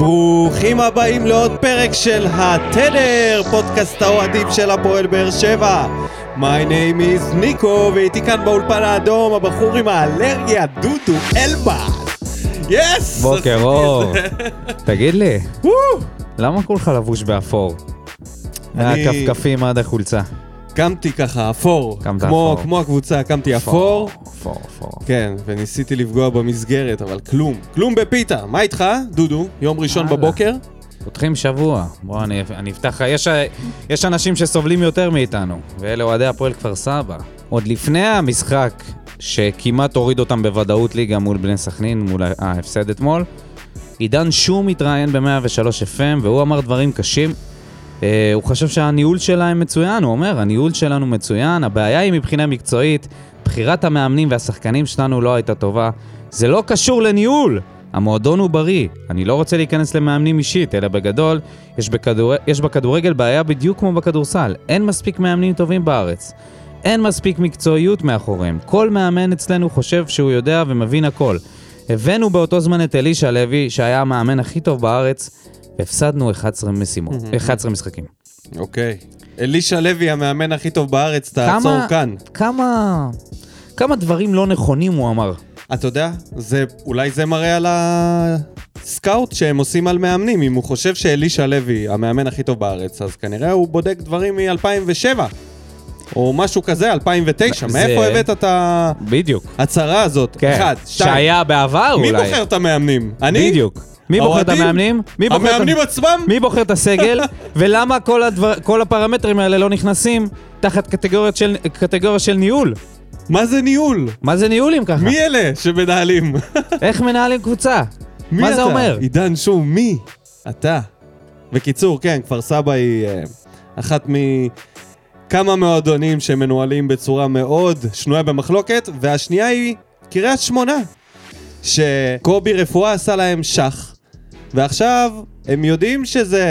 ברוכים הבאים לעוד פרק של התדר, פודקאסט האוהדים של הפועל באר שבע. My name is ניקו, ואיתי כאן באולפן האדום, הבחור עם האלרגיה, דודו אלבאס. יס! בוקר אור. תגיד לי, למה כולך לבוש באפור? מהכפכפים עד החולצה. קמתי ככה, אפור. קמת כמו, אפור. כמו הקבוצה, קמתי אפור. אפור, אפור. כן, וניסיתי לפגוע במסגרת, אבל כלום. כלום בפיתה. מה איתך, דודו? יום ראשון וואלה. בבוקר? פותחים שבוע. בוא, אני, אני אפתח... יש, יש אנשים שסובלים יותר מאיתנו, ואלה אוהדי הפועל כפר סבא. עוד לפני המשחק, שכמעט הוריד אותם בוודאות ליגה מול בני סכנין, מול ההפסד אתמול, עידן שום התראיין ב-103 FM, והוא אמר דברים קשים. אה, הוא חושב שהניהול שלהם מצוין, הוא אומר, הניהול שלנו מצוין, הבעיה היא מבחינה מקצועית, בחירת המאמנים והשחקנים שלנו לא הייתה טובה. זה לא קשור לניהול! המועדון הוא בריא. אני לא רוצה להיכנס למאמנים אישית, אלא בגדול, יש, בכדור... יש בכדורגל בעיה בדיוק כמו בכדורסל. אין מספיק מאמנים טובים בארץ. אין מספיק מקצועיות מאחוריהם. כל מאמן אצלנו חושב שהוא יודע ומבין הכל. הבאנו באותו זמן את אלישע לוי, שהיה המאמן הכי טוב בארץ, והפסדנו 11 משימות, 11 משחקים. אוקיי. אלישע לוי, המאמן הכי טוב בארץ, תעצור כאן. כמה, כמה דברים לא נכונים הוא אמר. אתה יודע, זה, אולי זה מראה על הסקאוט שהם עושים על מאמנים. אם הוא חושב שאלישע לוי המאמן הכי טוב בארץ, אז כנראה הוא בודק דברים מ-2007. או משהו כזה, 2009. זה- מאיפה הבאת את בדיוק. ההצהרה הזאת? כן. אחד, שתיים. שהיה בעבר מי אולי. בוחר את המאמנים? אני? בדיוק. מי בוחר את האוהדים? המאמנים? מי בוחר את- המאמנים עצמם? מי בוחר את הסגל? ולמה כל, הדבר, כל הפרמטרים האלה לא נכנסים תחת קטגוריה של, קטגוריה של ניהול? מה זה ניהול? מה זה ניהולים ככה? מי אלה שמנהלים? איך מנהלים קבוצה? מי מה אתה? זה אומר? עידן שום, מי? אתה. בקיצור, כן, כפר סבא היא אה, אחת מכמה מועדונים שמנוהלים בצורה מאוד שנויה במחלוקת, והשנייה היא קריית שמונה, שקובי רפואה עשה להם שח, ועכשיו הם יודעים שזה...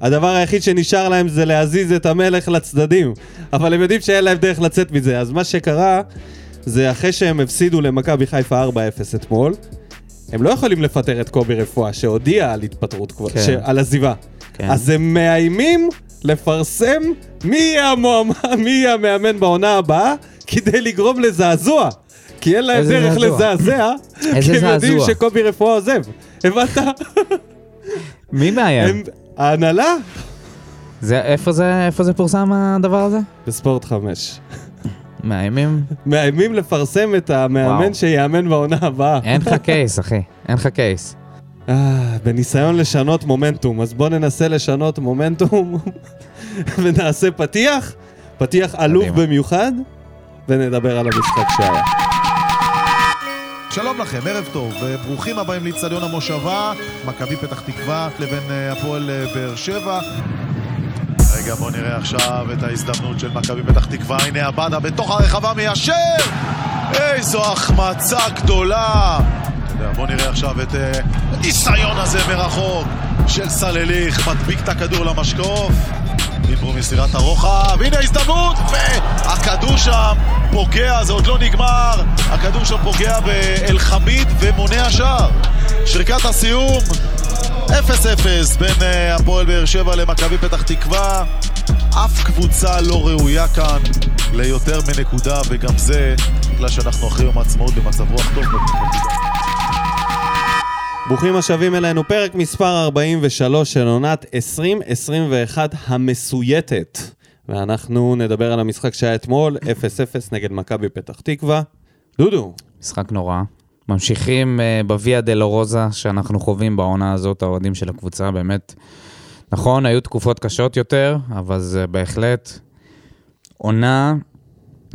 הדבר היחיד שנשאר להם זה להזיז את המלך לצדדים, אבל הם יודעים שאין להם דרך לצאת מזה, אז מה שקרה זה אחרי שהם הפסידו למכבי חיפה 4-0 אתמול, הם לא יכולים לפטר את קובי רפואה, שהודיע על התפטרות, כבר, כן. ש... על עזיבה. כן. אז הם מאיימים לפרסם מי יהיה, המועמד, מי יהיה המאמן בעונה הבאה, כדי לגרום לזעזוע. כי אין להם דרך? לזעזע, כי הם יודעים? שקובי רפואה עוזב. הבנת? מי מאיים? ההנהלה? זה, איפה, זה, איפה זה פורסם הדבר הזה? בספורט 5. מאיימים? מאיימים לפרסם את המאמן. שיאמן בעונה הבאה. אין לך קייס, אחי. אין לך קייס. אה, בניסיון לשנות מומנטום, אז בוא ננסה לשנות מומנטום ונעשה פתיח, פתיח עלוב. במיוחד, ונדבר על המשחק שהיה. שלום לכם, ערב טוב, וברוכים הבאים לאיצטדיון המושבה, מכבי פתח תקווה לבין אה, הפועל אה, באר שבע. רגע, בואו נראה עכשיו את ההזדמנות של מכבי פתח תקווה. הנה עבדה בתוך הרחבה מיישר! איזו החמצה גדולה! בואו נראה עכשיו את אה, הניסיון הזה מרחוק של סלליך, מדביק את הכדור למשקוף. דיברו מסירת הרוחב, הנה הזדמנות, והכדור שם פוגע, זה עוד לא נגמר, הכדור שם פוגע באלחמיד ומונע שער. שריקת הסיום, 0-0 בין אה, הפועל באר שבע למכבי פתח תקווה. אף קבוצה לא ראויה כאן ליותר מנקודה, וגם זה בגלל שאנחנו אחרי יום העצמאות במצב רוח טוב. ברוכים השבים אלינו, פרק מספר 43 של עונת 2021 המסויטת. ואנחנו נדבר על המשחק שהיה אתמול, 0-0 נגד מכבי פתח תקווה. דודו, משחק נורא. ממשיכים uh, בוויה דלורוזה שאנחנו חווים בעונה הזאת, האוהדים של הקבוצה, באמת. נכון, היו תקופות קשות יותר, אבל זה בהחלט עונה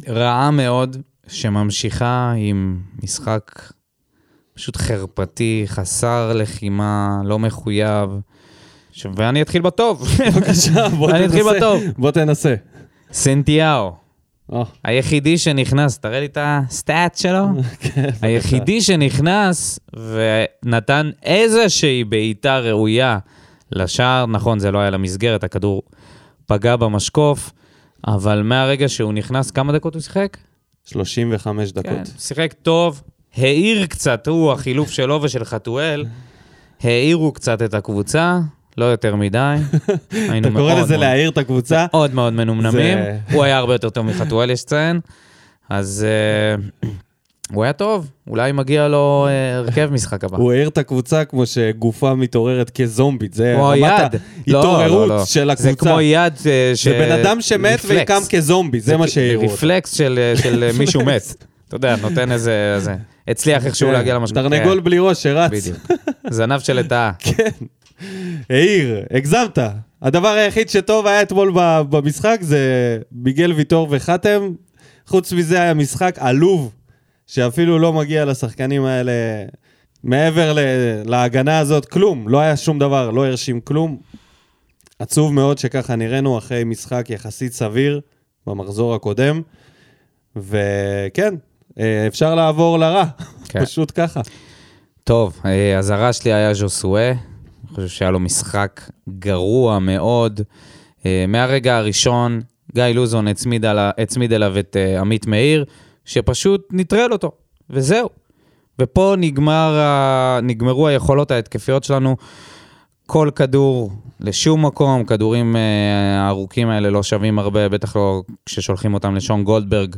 רעה מאוד, שממשיכה עם משחק פשוט חרפתי, חסר לחימה, לא מחויב. ש... ואני אתחיל בטוב. בבקשה, בוא אני אתחיל תנסה. בטוב. בוא תנסה. סנטיהו, אה, היחידי שנכנס, תראה לי את הסטאט שלו. כן. היחידי שנכנס ונתן איזושהי בעיטה ראויה לשער, נכון, זה לא היה למסגרת, הכדור פגע במשקוף, אבל מהרגע שהוא נכנס, כמה דקות הוא שיחק? 35 דקות. כן, שיחק טוב, העיר קצת, הוא, החילוף שלו ושל חתואל, העירו קצת את הקבוצה, לא יותר מדי. אתה קורא לזה מאוד- להעיר את הקבוצה? מאוד מאוד מנומנמים. זה- הוא היה הרבה יותר טוב מחתואל, יש לציין. אז אה, הוא היה טוב, אולי מגיע לו אה, הרכב משחק הבא. הוא העיר את הקבוצה כמו שגופה מתעוררת כזומבית. זה כמו רמת יד. לא, ההתעוררות לא, לא. של זה הקבוצה. כמו יד אה, ש... זה בן אדם שמת. ויקם כזומבי, זה מה שהעירו אותו. רפלקס של מישהו מת. אתה יודע, נותן איזה... זה. הצליח איכשהו כן, להגיע למשכורת. תרנגול בלי ראש שרץ. בדיוק. זנב של לטאה. כן. העיר, הגזמת. הדבר היחיד שטוב היה אתמול במשחק זה ביגל ויטור וחתם. חוץ מזה היה משחק עלוב, שאפילו לא מגיע לשחקנים האלה מעבר להגנה הזאת, כלום. לא היה שום דבר, לא הרשים כלום. עצוב מאוד שככה נראינו אחרי משחק יחסית סביר במחזור הקודם. וכן, אה, אפשר לעבור לרע, כן. פשוט ככה. טוב, אה, הזרה שלי היה ז'וסואה. אני חושב שהיה לו משחק גרוע מאוד. אה, מהרגע הראשון, גיא לוזון הצמיד, על, הצמיד אליו את אה, עמית מאיר, שפשוט נטרל אותו, וזהו. ופה נגמר, נגמרו היכולות ההתקפיות שלנו. כל כדור לשום מקום, כדורים אה, הארוכים האלה לא שווים הרבה, בטח לא כששולחים אותם לשון גולדברג.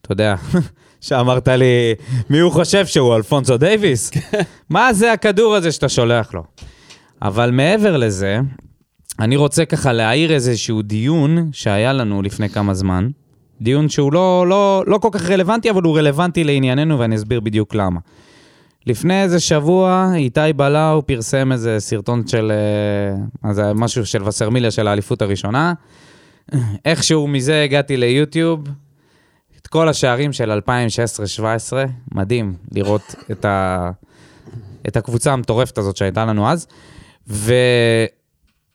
אתה יודע, שאמרת לי, מי הוא חושב שהוא, אלפונסו דייוויס? מה זה הכדור הזה שאתה שולח לו? אבל מעבר לזה, אני רוצה ככה להעיר איזשהו דיון שהיה לנו לפני כמה זמן. דיון שהוא לא, לא, לא כל כך רלוונטי, אבל הוא רלוונטי לענייננו ואני אסביר בדיוק למה. לפני איזה שבוע, איתי בלאו פרסם איזה סרטון של... אה, אז משהו של וסרמיליה של האליפות הראשונה. איכשהו מזה הגעתי ליוטיוב, את כל השערים של 2016-2017, מדהים לראות את, ה... את הקבוצה המטורפת הזאת שהייתה לנו אז. ו...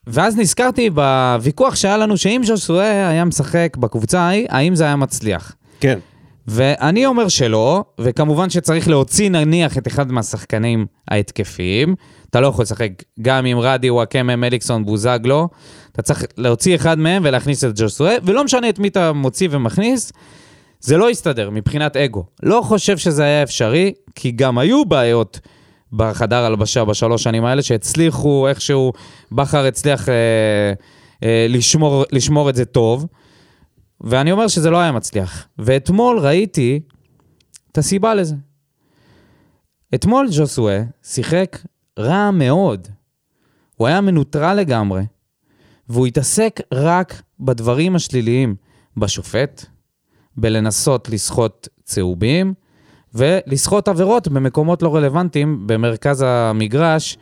ואז נזכרתי בוויכוח שהיה לנו, שאם ז'וסואה היה משחק בקבוצה ההיא, האם זה היה מצליח? כן. ואני אומר שלא, וכמובן שצריך להוציא נניח את אחד מהשחקנים ההתקפיים. אתה לא יכול לשחק גם עם רדי, וואקמה, מליקסון, בוזגלו. אתה צריך להוציא אחד מהם ולהכניס את ג'וסואה, ולא משנה את מי אתה מוציא ומכניס, זה לא יסתדר מבחינת אגו. לא חושב שזה היה אפשרי, כי גם היו בעיות בחדר הלבשה בשלוש שנים האלה, שהצליחו איכשהו, בכר הצליח אה, אה, לשמור, לשמור את זה טוב. ואני אומר שזה לא היה מצליח. ואתמול ראיתי את הסיבה לזה. אתמול ג'וסואה שיחק רע מאוד. הוא היה מנוטרל לגמרי, והוא התעסק רק בדברים השליליים, בשופט, בלנסות לסחוט צהובים, ולסחוט עבירות במקומות לא רלוונטיים במרכז המגרש,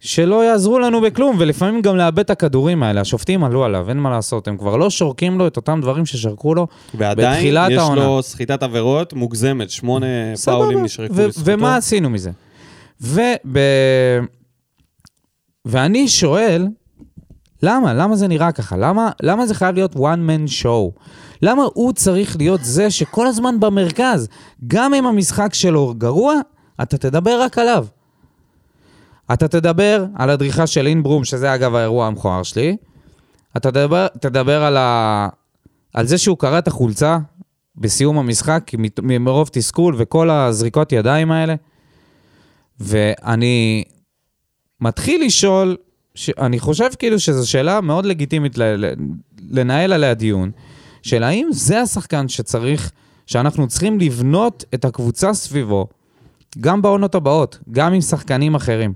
שלא יעזרו לנו בכלום, ולפעמים גם לאבד את הכדורים האלה. השופטים עלו עליו, אין מה לעשות, הם כבר לא שורקים לו את אותם דברים ששרקו לו ועדיין בתחילת יש העונה. לו סחיטת עבירות מוגזמת, שמונה. פאולים נשרקו לזכותו. ומה עשינו מזה? וב... ואני שואל, למה? למה זה נראה ככה? למה, למה זה חייב להיות one man show? למה הוא צריך להיות זה שכל הזמן במרכז? גם אם המשחק שלו גרוע, אתה תדבר רק עליו. אתה תדבר על הדריכה של אינברום, שזה אגב האירוע המכוער שלי. אתה תדבר, תדבר על, ה... על זה שהוא קרע את החולצה בסיום המשחק מרוב תסכול וכל הזריקות ידיים האלה. ואני מתחיל לשאול, אני חושב כאילו שזו שאלה מאוד לגיטימית. לנהל עליה דיון, של האם זה השחקן שצריך, שאנחנו צריכים לבנות את הקבוצה סביבו, גם בעונות הבאות, גם עם שחקנים אחרים.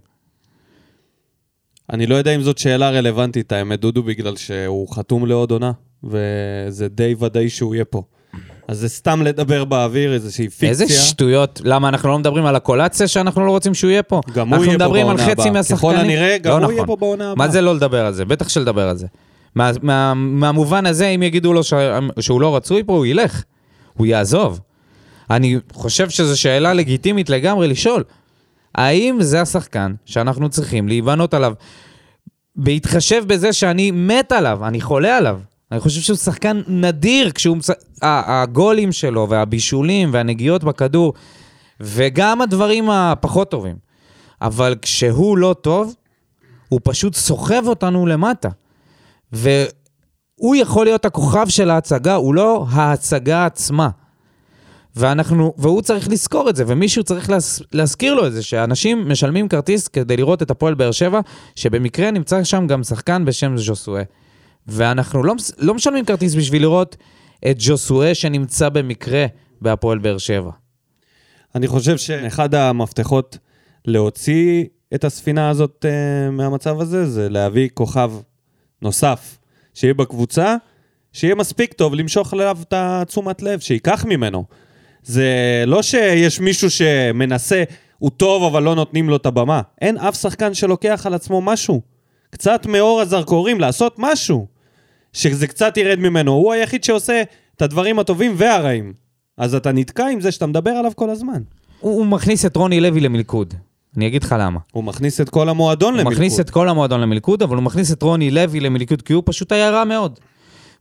אני לא יודע אם זאת שאלה רלוונטית, האמת, דודו, בגלל שהוא חתום לעוד עונה, וזה די ודאי שהוא יהיה פה. אז זה סתם לדבר באוויר, איזושהי פיקציה. איזה שטויות, למה אנחנו לא מדברים על הקולציה שאנחנו לא רוצים שהוא יהיה פה? גם הוא יהיה פה אנחנו מדברים על בעונה חצי הבאה. מהשחקנים. ככל הנראה, גם לא הוא נכון. יהיה פה בעונה הבאה. מה זה לא לדבר על זה? בטח שלדבר על זה. מה, מה, מהמובן הזה, אם יגידו לו ש, שהוא לא רצוי פה, הוא ילך. הוא יעזוב. אני חושב שזו שאלה לגיטימית לגמרי לשאול. האם זה השחקן שאנחנו צריכים להיבנות עליו? בהתחשב בזה שאני מת עליו, אני חולה עליו. אני חושב שהוא שחקן נדיר כשהוא... ה- הגולים שלו והבישולים והנגיעות בכדור, וגם הדברים הפחות טובים. אבל כשהוא לא טוב, הוא פשוט סוחב אותנו למטה. והוא יכול להיות הכוכב של ההצגה, הוא לא ההצגה עצמה. ואנחנו, והוא צריך לזכור את זה, ומישהו צריך להז, להזכיר לו את זה, שאנשים משלמים כרטיס כדי לראות את הפועל באר שבע, שבמקרה נמצא שם גם שחקן בשם ז'וסואה. ואנחנו לא, לא משלמים כרטיס בשביל לראות את ז'וסואה שנמצא במקרה בהפועל באר שבע. אני חושב שאחד המפתחות להוציא את הספינה הזאת uh, מהמצב הזה, זה להביא כוכב נוסף שיהיה בקבוצה, שיהיה מספיק טוב למשוך אליו את התשומת לב, שייקח ממנו. זה לא שיש מישהו שמנסה, הוא טוב אבל לא נותנים לו את הבמה. אין אף שחקן שלוקח על עצמו משהו. קצת מאור הזרקורים, לעשות משהו. שזה קצת ירד ממנו. הוא היחיד שעושה את הדברים הטובים והרעים. אז אתה נתקע עם זה שאתה מדבר עליו כל הזמן. הוא, הוא מכניס את רוני לוי למלכוד. אני אגיד לך למה. הוא מכניס את כל המועדון הוא למלכוד. מכניס את כל המועדון למלכוד, אבל הוא מכניס את רוני לוי למלכוד, כי הוא פשוט היה רע מאוד.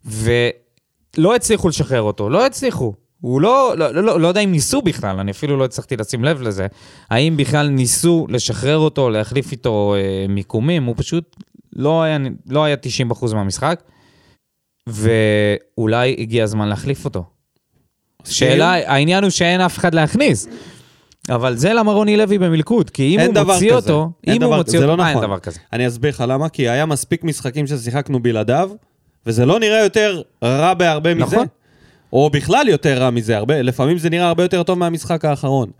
ולא הצליחו לשחרר אותו, לא הצליחו. הוא לא, לא, לא, לא, לא יודע אם ניסו בכלל, אני אפילו לא הצלחתי לשים לב לזה. האם בכלל ניסו לשחרר אותו, להחליף איתו אה, מיקומים, הוא פשוט לא היה, לא היה 90% מהמשחק, ואולי הגיע הזמן להחליף אותו. שאלה, העניין הוא שאין אף אחד להכניס. אבל זה למה רוני לוי במלכוד, כי אם הוא מוציא כזה. אותו, אם הוא מוציא אותו, לא מה, אין נכון. דבר כזה. אני אסביר לך למה, כי היה מספיק משחקים ששיחקנו בלעדיו, וזה לא נראה יותר רע בהרבה מזה. נכון. או בכלל יותר רע מזה, הרבה, לפעמים זה נראה הרבה יותר טוב מהמשחק האחרון.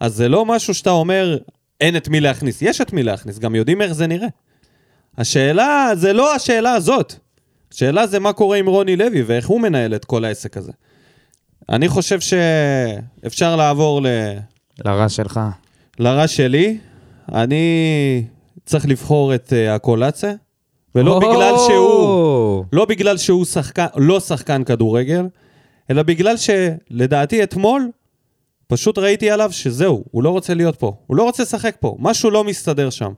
אז זה לא משהו שאתה אומר, אין את מי להכניס. יש את מי להכניס, גם יודעים איך זה נראה. השאלה, זה לא השאלה הזאת. השאלה זה מה קורה עם רוני לוי ואיך הוא מנהל את כל העסק הזה. אני חושב שאפשר לעבור ל... לרע שלך. לרע שלי, אני צריך לבחור את uh, הקולציה, ולא או! בגלל שהוא, לא בגלל שהוא שחקן, לא שחקן כדורגל, אלא בגלל שלדעתי אתמול, פשוט ראיתי עליו שזהו, הוא לא רוצה להיות פה, הוא לא רוצה לשחק פה, משהו לא מסתדר שם.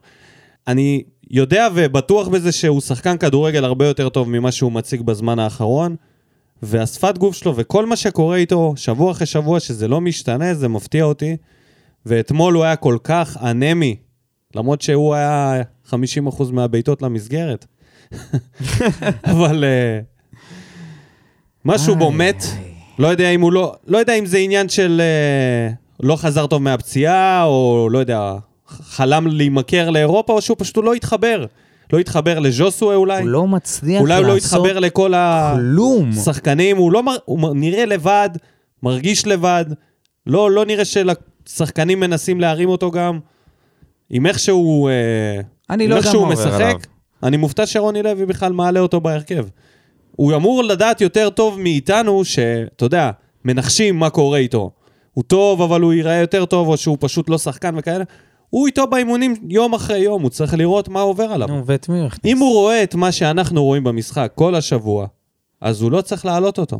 אני יודע ובטוח בזה שהוא שחקן כדורגל הרבה יותר טוב ממה שהוא מציג בזמן האחרון, והשפת גוף שלו וכל מה שקורה איתו שבוע אחרי שבוע, שזה לא משתנה, זה מפתיע אותי. ואתמול הוא היה כל כך אנמי, למרות שהוא היה 50% מהבעיטות למסגרת. אבל uh, משהו בו מת. לא יודע אם הוא לא, לא יודע אם זה עניין של uh, לא חזר טוב מהפציעה, או לא יודע, חלם להימכר לאירופה, או שהוא פשוט לא התחבר. לא התחבר לז'וסווה אולי. הוא לא מצליח אולי הוא לא לעשות התחבר לכל כלום. השחקנים, הוא, לא מר... הוא נראה לבד, מרגיש לבד, לא, לא נראה שהשחקנים מנסים להרים אותו גם. עם איך שהוא, אה, אני לא יודע מה עובר משחק, עליו. אני מופתע שרוני לוי בכלל מעלה אותו בהרכב. הוא אמור לדעת יותר טוב מאיתנו, שאתה יודע, מנחשים מה קורה איתו. הוא טוב, אבל הוא ייראה יותר טוב, או שהוא פשוט לא שחקן וכאלה. הוא איתו באימונים יום אחרי יום, הוא צריך לראות מה עובר עליו. נו, ואת מי הוא הכניס? אם הוא רואה את מה שאנחנו רואים במשחק כל השבוע, אז הוא לא צריך להעלות אותו.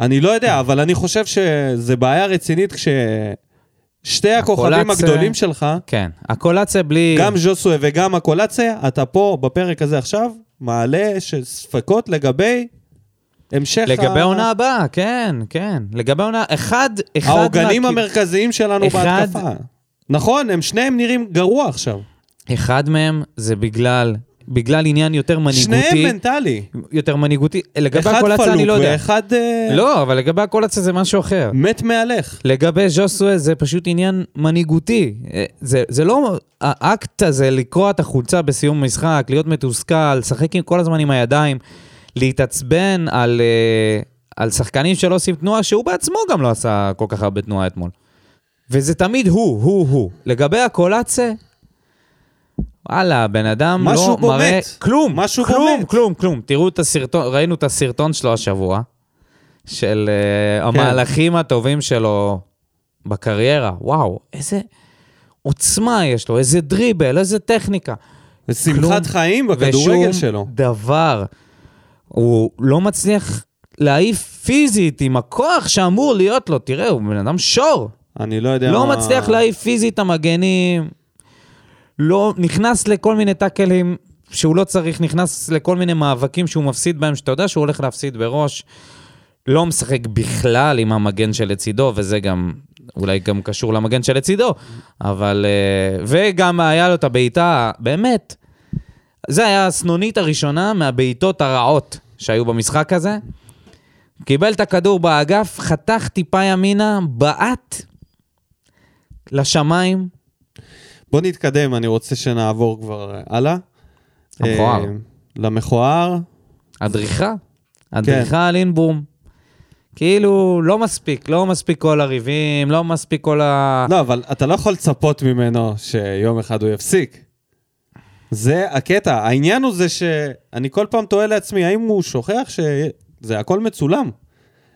אני לא יודע, אבל אני חושב שזה בעיה רצינית כששתי הכוכבים הקולציה- הגדולים שלך, כן, הקולציה בלי... גם ז'וסווה וגם הקולציה, אתה פה בפרק הזה עכשיו מעלה ספקות לגבי המשך לגבי ה- העונה הבאה, כן, כן. לגבי העונה... אחד, אחד... העוגנים מה- המרכזיים שלנו אחד- בהתקפה. נכון, הם שניהם נראים גרוע עכשיו. אחד מהם זה בגלל... בגלל עניין יותר מנהיגותי. שניהם מנטלי. יותר מנהיגותי. לגבי אחד הקולציה אני פלוק לא יודע. ואחד אה, לא, אבל לגבי הקולציה זה משהו אחר. מת מהלך. לגבי ז'וסווה זה פשוט עניין מנהיגותי. אה, זה, זה לא... האקט הזה, לקרוע את החולצה בסיום משחק, להיות מתוסכל, לשחק כל הזמן עם הידיים, להתעצבן על, אה, על שחקנים שלא עושים תנועה, שהוא בעצמו גם לא עשה כל כך הרבה תנועה אתמול. וזה תמיד הוא, הוא, הוא. לגבי הקולציה, וואלה, הבן אדם לא בו מראה מת. כלום, משהו בו כלום, מת. כלום, כלום. תראו את הסרטון, ראינו את הסרטון שלו השבוע, של uh, המהלכים הטובים שלו בקריירה. וואו, איזה עוצמה יש לו, איזה דריבל, איזה טכניקה. ושמחת. חיים בכדורגל ושום שלו. דבר. הוא לא מצליח להעיף פיזית עם הכוח שאמור להיות לו. תראה, הוא בן אדם שור. אני לא יודע לא מה... מצליח להעיף פיזית את המגנים. לא, נכנס לכל מיני טאקלים שהוא לא צריך, נכנס לכל מיני מאבקים שהוא מפסיד בהם, שאתה יודע שהוא הולך להפסיד בראש. לא משחק בכלל עם המגן שלצידו, וזה גם, אולי גם קשור למגן שלצידו, אבל... אה, וגם היה לו את הבעיטה, באמת, זה היה הסנונית הראשונה מהבעיטות הרעות שהיו במשחק הזה. קיבל את הכדור באגף, חתך טיפה ימינה, בעט לשמיים. בוא נתקדם, אני רוצה שנעבור כבר אה, הלאה. המכוער. אה, למכוער. אדריכה. אדריכה על אינבום. כאילו, לא מספיק, לא מספיק כל הריבים, לא מספיק כל ה... לא, אבל אתה לא יכול לצפות ממנו שיום אחד הוא יפסיק. זה הקטע. העניין הוא זה שאני כל פעם תוהה לעצמי, האם הוא שוכח שזה הכל מצולם?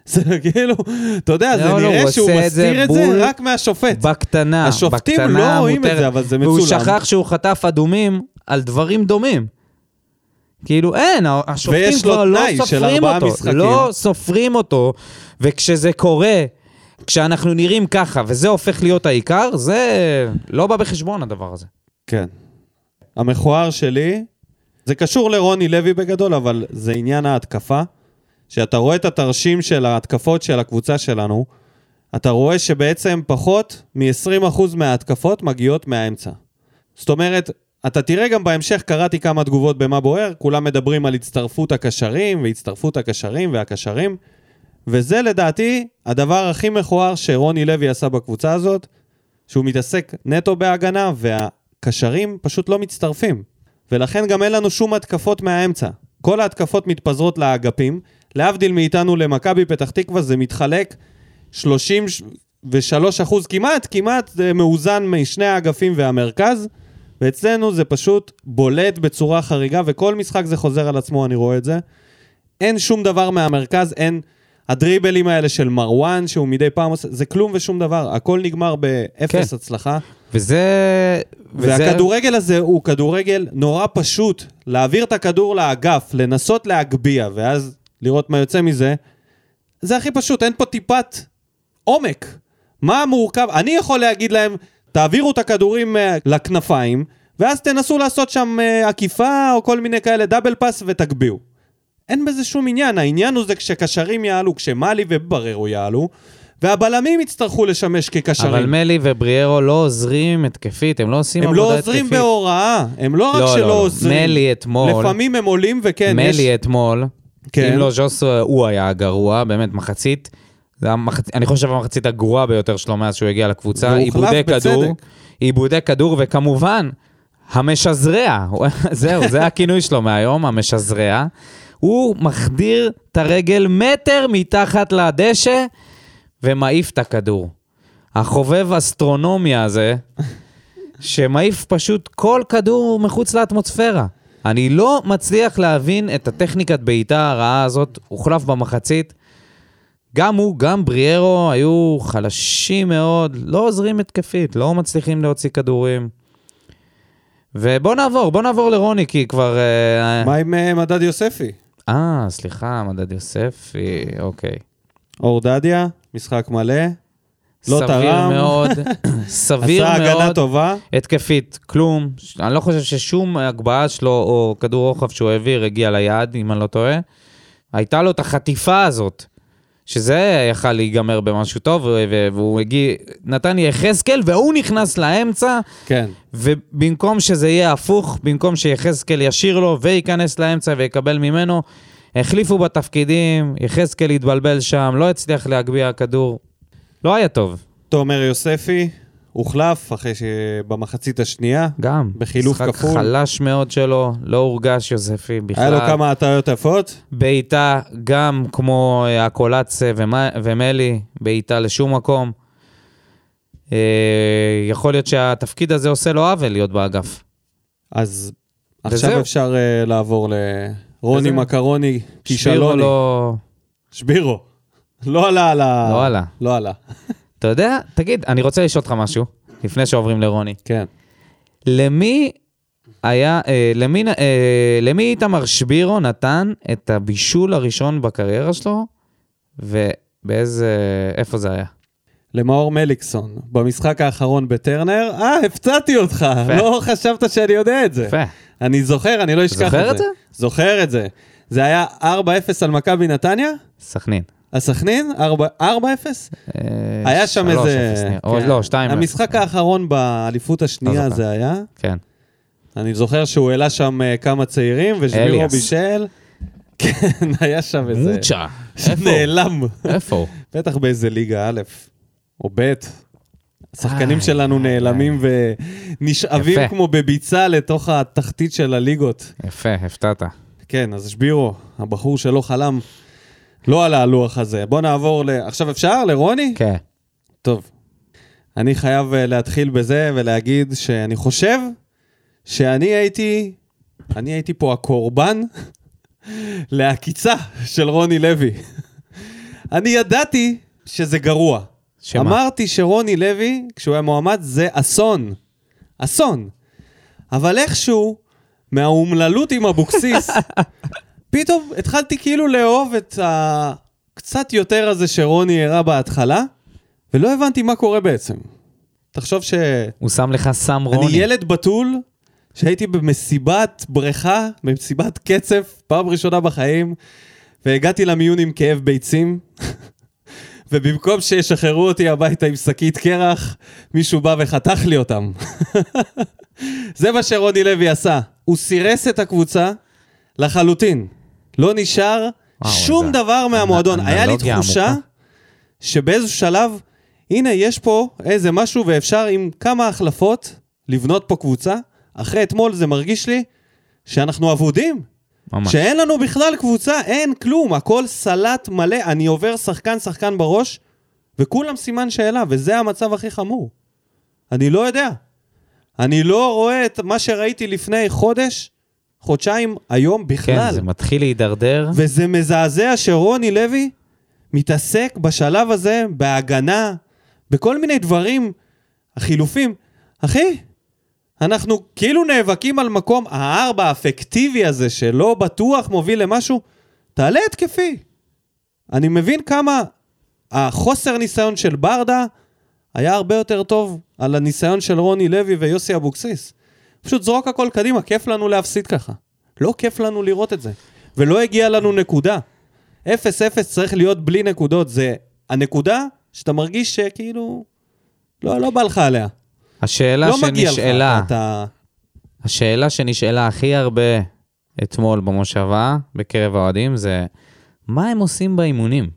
זה כאילו, אתה יודע, זה לא, לא, נראה הוא שהוא מסתיר את זה רק מהשופט. בקטנה, השופטים לא רואים את. זה, אבל זה והוא מצולם. שכח שהוא חטף אדומים על דברים דומים. כאילו, אין, השופטים כבר לא סופרים אותו. משחקים. לא סופרים אותו, וכשזה קורה, כשאנחנו נראים ככה, וזה הופך להיות העיקר, זה לא בא בחשבון הדבר הזה. כן. המכוער שלי, זה קשור לרוני לוי בגדול, אבל זה עניין ההתקפה. שאתה רואה את התרשים של ההתקפות של הקבוצה שלנו, אתה רואה שבעצם פחות מ-20% מההתקפות מגיעות מהאמצע. זאת אומרת, אתה תראה גם בהמשך, קראתי כמה תגובות במה בוער, כולם מדברים על הצטרפות הקשרים, והצטרפות הקשרים והקשרים, וזה לדעתי הדבר הכי מכוער שרוני לוי עשה בקבוצה הזאת, שהוא מתעסק נטו בהגנה, והקשרים פשוט לא מצטרפים. ולכן גם אין לנו שום התקפות מהאמצע. כל ההתקפות מתפזרות לאגפים, להבדיל מאיתנו למכבי פתח תקווה זה מתחלק 33 אחוז כמעט, כמעט זה מאוזן משני האגפים והמרכז, ואצלנו זה פשוט בולט בצורה חריגה, וכל משחק זה חוזר על עצמו, אני רואה את זה. אין שום דבר מהמרכז, אין הדריבלים האלה של מרואן, שהוא מדי פעם עושה, זה כלום ושום דבר, הכל נגמר באפס כן. הצלחה. וזה... וזה... והכדורגל הזה הוא כדורגל נורא פשוט. להעביר את הכדור לאגף, לנסות להגביה, ואז לראות מה יוצא מזה, זה הכי פשוט, אין פה טיפת עומק. מה מורכב? אני יכול להגיד להם, תעבירו את הכדורים אה, לכנפיים, ואז תנסו לעשות שם אה, עקיפה או כל מיני כאלה דאבל פאס ותגביהו. אין בזה שום עניין, העניין הוא זה כשקשרים יעלו, כשמאלי ובררו יעלו, והבלמים יצטרכו לשמש כקשרים. אבל מלי ובריארו לא עוזרים התקפית, הם לא עושים הם עבודה לא התקפית. עוזרים בהוראה, הם לא רק לא, שלא לא, לא. עוזרים. מלי אתמול- לפעמים הם עולים וכן, יש... מלי אתמול, כן. אם לא ז'וסו, הוא היה הגרוע, באמת, מחצית. המחצ... אני חושב המחצית הגרועה ביותר שלו מאז שהוא הגיע לקבוצה. עיבודי כדור. עיבודי כדור, וכמובן, המשזרע. זהו, זה הכינוי שלו מהיום, המשזרע. הוא מחדיר את הרגל מטר מתחת לדשא ומעיף את הכדור. החובב אסטרונומיה הזה, שמעיף פשוט כל כדור מחוץ לאטמוספירה. אני לא מצליח להבין את הטכניקת בעיטה הרעה הזאת, הוחלף במחצית. גם הוא, גם בריארו היו חלשים מאוד, לא עוזרים התקפית, לא מצליחים להוציא כדורים. ובוא נעבור, בוא נעבור לרוני, כי כבר... אה, מה עם אה, מדד יוספי? אה, סליחה, מדד יוספי, אוקיי. אור דדיה, משחק מלא, לא סביר תרם. מאוד, סביר עשה הגנה מאוד. טובה. התקפית, כלום. אני לא חושב ששום הגבהה שלו או כדור רוחב שהוא העביר הגיע ליעד, אם אני לא טועה. הייתה לו את החטיפה הזאת, שזה יכל להיגמר במשהו טוב, והוא הגיע, נתן יחזקאל, והוא נכנס לאמצע, כן. ובמקום שזה יהיה הפוך, במקום שיחזקאל ישיר לו וייכנס לאמצע ויקבל ממנו, החליפו בתפקידים, יחזקאל התבלבל שם, לא הצליח להגביה כדור. לא היה טוב, תומר יוספי הוחלף אחרי שבמחצית השנייה. גם. בחילוף משחק כפול. חלש מאוד שלו, לא הורגש יוספי בכלל. היה לו כמה הטעיות יפות. בעיטה, גם כמו אה, הקולצה ומה- ומלי, בעיטה לשום מקום. אה, יכול להיות שהתפקיד הזה עושה לו עוול להיות באגף. אז עכשיו וזהו. אפשר אה, לעבור לרוני וזהו. מקרוני, שבירו כישלוני. לא... שבירו. לא עלה על ה... לא עלה. לא עלה. אתה יודע, תגיד, אני רוצה לשאול אותך משהו, לפני שעוברים לרוני. כן. למי היה, אה, למי, אה, למי איתמר שבירו נתן את הבישול הראשון בקריירה שלו, ובאיזה, איפה זה היה? למאור מליקסון, במשחק האחרון בטרנר. אה, הפתעתי אותך, לא חשבת שאני יודע את זה. יפה. אני זוכר, אני לא אשכח את זה. זוכר את זה? זוכר את זה. זה היה 4-0 על מכבי נתניה? סכנין. על סכנין? 4-0? אה, היה שם איזה... אפס נראה. או כן. לא, שתיים. אפס. המשחק האחרון באליפות השנייה לא. זה היה. כן. אני זוכר שהוא העלה שם אה, כמה צעירים, ושבירו. בישל. כן, היה שם איזה... מוצ'ה. איפה הוא? בטח באיזה ליגה א' או ב'. השחקנים שלנו נעלמים ונשאבים. כמו בביצה לתוך התחתית של הליגות. יפה, הפתעת. כן, אז שבירו, הבחור שלא חלם, לא על הלוח הזה. בוא נעבור ל... עכשיו אפשר? לרוני? כן. טוב. אני חייב אה, להתחיל בזה ולהגיד שאני חושב שאני הייתי, אני הייתי פה הקורבן לעקיצה של רוני לוי. אני ידעתי שזה גרוע. שמה? אמרתי שרוני לוי, כשהוא היה מועמד, זה אסון. אסון. אבל איכשהו, מהאומללות עם אבוקסיס, פתאום התחלתי כאילו לאהוב את הקצת יותר הזה שרוני הראה בהתחלה, ולא הבנתי מה קורה בעצם. תחשוב שאני הוא שם לך סם רוני. ילד בתול, שהייתי במסיבת בריכה, במסיבת קצף, פעם ראשונה בחיים, והגעתי למיון עם כאב ביצים, ובמקום שישחררו אותי הביתה עם שקית קרח, מישהו בא וחתך לי אותם. זה מה שרוני לוי עשה. הוא סירס את הקבוצה לחלוטין. לא נשאר וואו, שום זה דבר מהמועדון. היה לי אנלוגיה תחושה עמוקה. שבאיזשהו שלב, הנה, יש פה איזה משהו ואפשר עם כמה החלפות לבנות פה קבוצה. אחרי אתמול זה מרגיש לי שאנחנו אבודים. ממש. שאין לנו בכלל קבוצה, אין כלום, הכל סלט מלא, אני עובר שחקן-שחקן בראש, וכולם סימן שאלה, וזה המצב הכי חמור. אני לא יודע. אני לא רואה את מה שראיתי לפני חודש, חודשיים, היום כן, בכלל. זה מתחיל להידרדר. וזה מזעזע שרוני לוי מתעסק בשלב הזה בהגנה, בכל מיני דברים, החילופים. אחי, אנחנו כאילו נאבקים על מקום הארבע האפקטיבי הזה, שלא בטוח מוביל למשהו, תעלה התקפי. אני מבין כמה החוסר ניסיון של ברדה היה הרבה יותר טוב על הניסיון של רוני לוי ויוסי אבוקסיס. פשוט זרוק הכל קדימה, כיף לנו להפסיד ככה. לא כיף לנו לראות את זה. ולא הגיע לנו נקודה. 0-0 צריך להיות בלי נקודות. זה הנקודה שאתה מרגיש שכאילו... לא, לא בא לך עליה. השאלה לא מגיע לך. שנשאלה, אתה... השאלה שנשאלה הכי הרבה אתמול במושבה, בקרב האוהדים, זה מה הם עושים באימונים?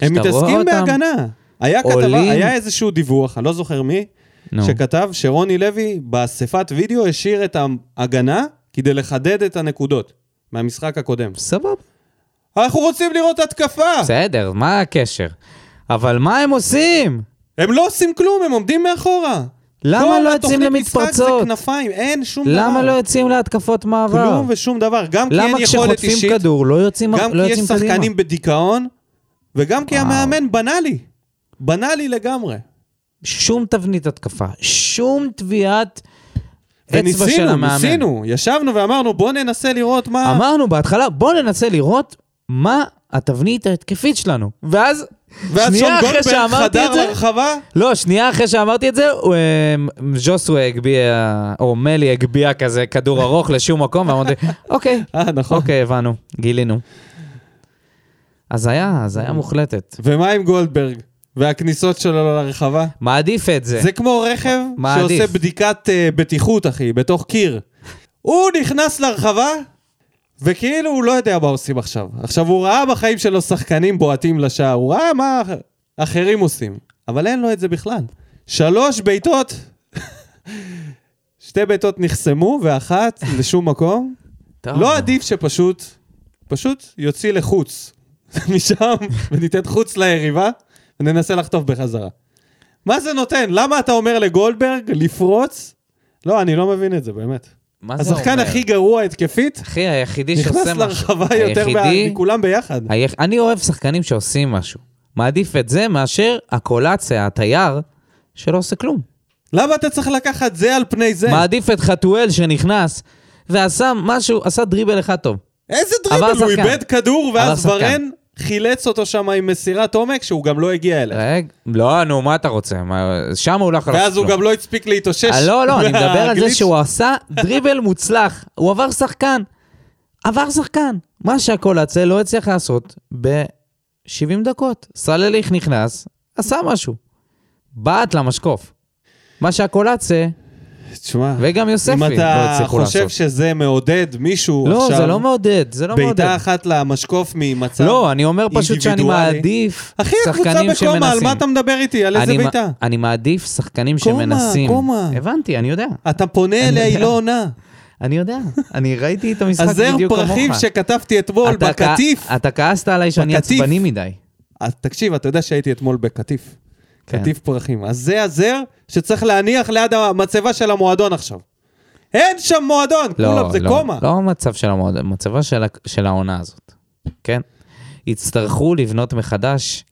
הם מתעסקים אותם בהגנה. היה כתבה, עולים- היה איזשהו דיווח, אני לא זוכר מי, נו, שכתב שרוני לוי באספת וידאו השאיר את ההגנה כדי לחדד את הנקודות מהמשחק הקודם. סבבה. אנחנו רוצים לראות התקפה! בסדר, מה הקשר? אבל מה הם עושים? הם לא עושים כלום, הם עומדים מאחורה. למה כל לא יוצאים התוכנית משחק למתפרצות? זה כנפיים, אין שום דבר. למה לא יוצאים להתקפות מעבר? כלום ושום דבר. גם כי אין למה יכולת כשחוטפים אישית, כדור לא יוצאים גם לא כי יש קדימה? שחקנים בדיכאון, וגם כי וואו. המאמן בנאלי. בנאלי לגמרי. שום תבנית התקפה, שום טביעת אצבע של וניסינו, המאמן. ניסינו. ישבנו ואמרנו, בוא ננסה לראות מה... אמרנו בהתחלה, בוא ננסה לראות מה התבנית ההתקפית שלנו. ואז, ואז שנייה אחרי גולדברג שאמרתי חדר את זה, לרחבה, לא, שנייה אחרי שאמרתי את זה, אמ, ז'וסווה הגביה, או מלי הגביה כזה כדור ארוך לשום מקום, ואמרתי, אוקיי, אה, נכון. אוקיי, הבנו, גילינו. אז היה, אז היה מוחלטת. ומה עם גולדברג? והכניסות שלו לרחבה? מעדיף את זה. זה כמו רכב מעדיף. שעושה בדיקת אה, בטיחות, אחי, בתוך קיר. הוא נכנס לרחבה, וכאילו הוא לא יודע מה עושים עכשיו. עכשיו, הוא ראה בחיים שלו שחקנים בועטים לשער, הוא ראה מה אחרים עושים, אבל אין לו את זה בכלל. שלוש בעיטות, שתי בעיטות נחסמו ואחת לשום מקום. טוב. לא עדיף שפשוט, פשוט יוציא לחוץ משם וניתן חוץ ליריבה וננסה לחטוף בחזרה. מה זה נותן? למה אתה אומר לגולדברג לפרוץ? לא, אני לא מבין את זה, באמת. מה זה השחקן אומר? הכי גרוע התקפית, אחי, היחידי נכנס שעושה משהו. לרחבה יותר היחידי- מכולם ביחד. היח- אני אוהב שחקנים שעושים משהו. מעדיף את זה מאשר הקולציה, התייר, שלא עושה כלום. למה אתה צריך לקחת זה על פני זה? מעדיף את חתואל שנכנס ועשה משהו, עשה דריבל אחד טוב. איזה עבר דריבל? הוא שחקן. איבד כדור ואז עבר שחקן. ורן חילץ אותו שם עם מסירת עומק שהוא גם לא הגיע אליה. רגע, לא, נו, מה אתה רוצה? מה- שם הוא לא יכול ואז לעשות הוא כלום. גם לא הספיק להתאושש. אה, לא, לא, אני מדבר על זה מהגליץ'. שהוא עשה דריבל מוצלח. הוא עבר שחקן. עבר שחקן. מה שהקולציה לא הצליח לעשות ב-70 דקות. סלליך נכנס, עשה משהו. בעט למשקוף. מה שהקולציה תשמע, וגם יוספי אם לא אתה הצליחו חושב לעשות. שזה מעודד מישהו לא, עכשיו, זה לא מעודד, זה לא מעודד. בעיטה אחת למשקוף ממצב לא, אני אומר פשוט שאני אינדיבידואלי. מעדיף אחי, הקבוצה שחקנים בקומה, על שמנסים. מה אתה מדבר איתי? על איזה אני, בעיטה? אני מעדיף שחקנים קומה, שמנסים. קומה. הבנתי, אני יודע. אתה פונה אליה, היא. לא עונה. אני יודע. אני ראיתי את המשחק הזר בדיוק כמוך. פרחים שכתבתי אתמול בקטיף. אתה כעסת עליי שאני. עצבני מדי. אז תקשיב, אתה יודע שהייתי אתמול בקטיף. כן. קטיף פרחים. אז זה הזר שצריך להניח ליד המצבה של המועדון עכשיו. אין שם מועדון, כולם זה לא, קומה. לא מצב של המועד, מצבה של, של העונה הזאת, כן? יצטרכו לבנות מחדש.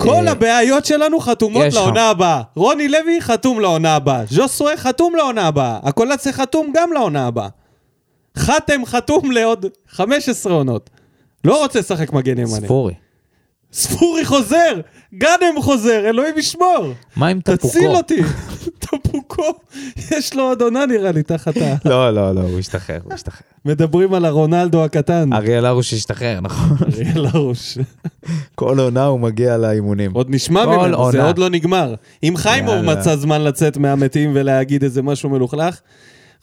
כל אה, הבעיות שלנו חתומות. לעונה הבאה. רוני לוי חתום לעונה הבאה. ז'וסווה חתום לעונה הבאה. הקולציה חתום גם לעונה הבאה. חתם חתום לעוד 15 עונות. לא רוצה לשחק מגן ימני. ספורי. ספורי חוזר! גאנם חוזר, אלוהים ישמור! מה עם טפוקו? תציל אותי! טפוקו, יש לו עוד עונה נראה לי תחת ה... לא, לא, לא, הוא השתחרר, הוא השתחרר. מדברים על הרונלדו הקטן. אריאל הרוש השתחרר, נכון? אריאל הרוש. כל עונה הוא מגיע לאימונים. עוד נשמע כל ממנו, זה. עוד לא נגמר. אם חיימוב. מצא זמן לצאת מהמתים ולהגיד איזה משהו מלוכלך,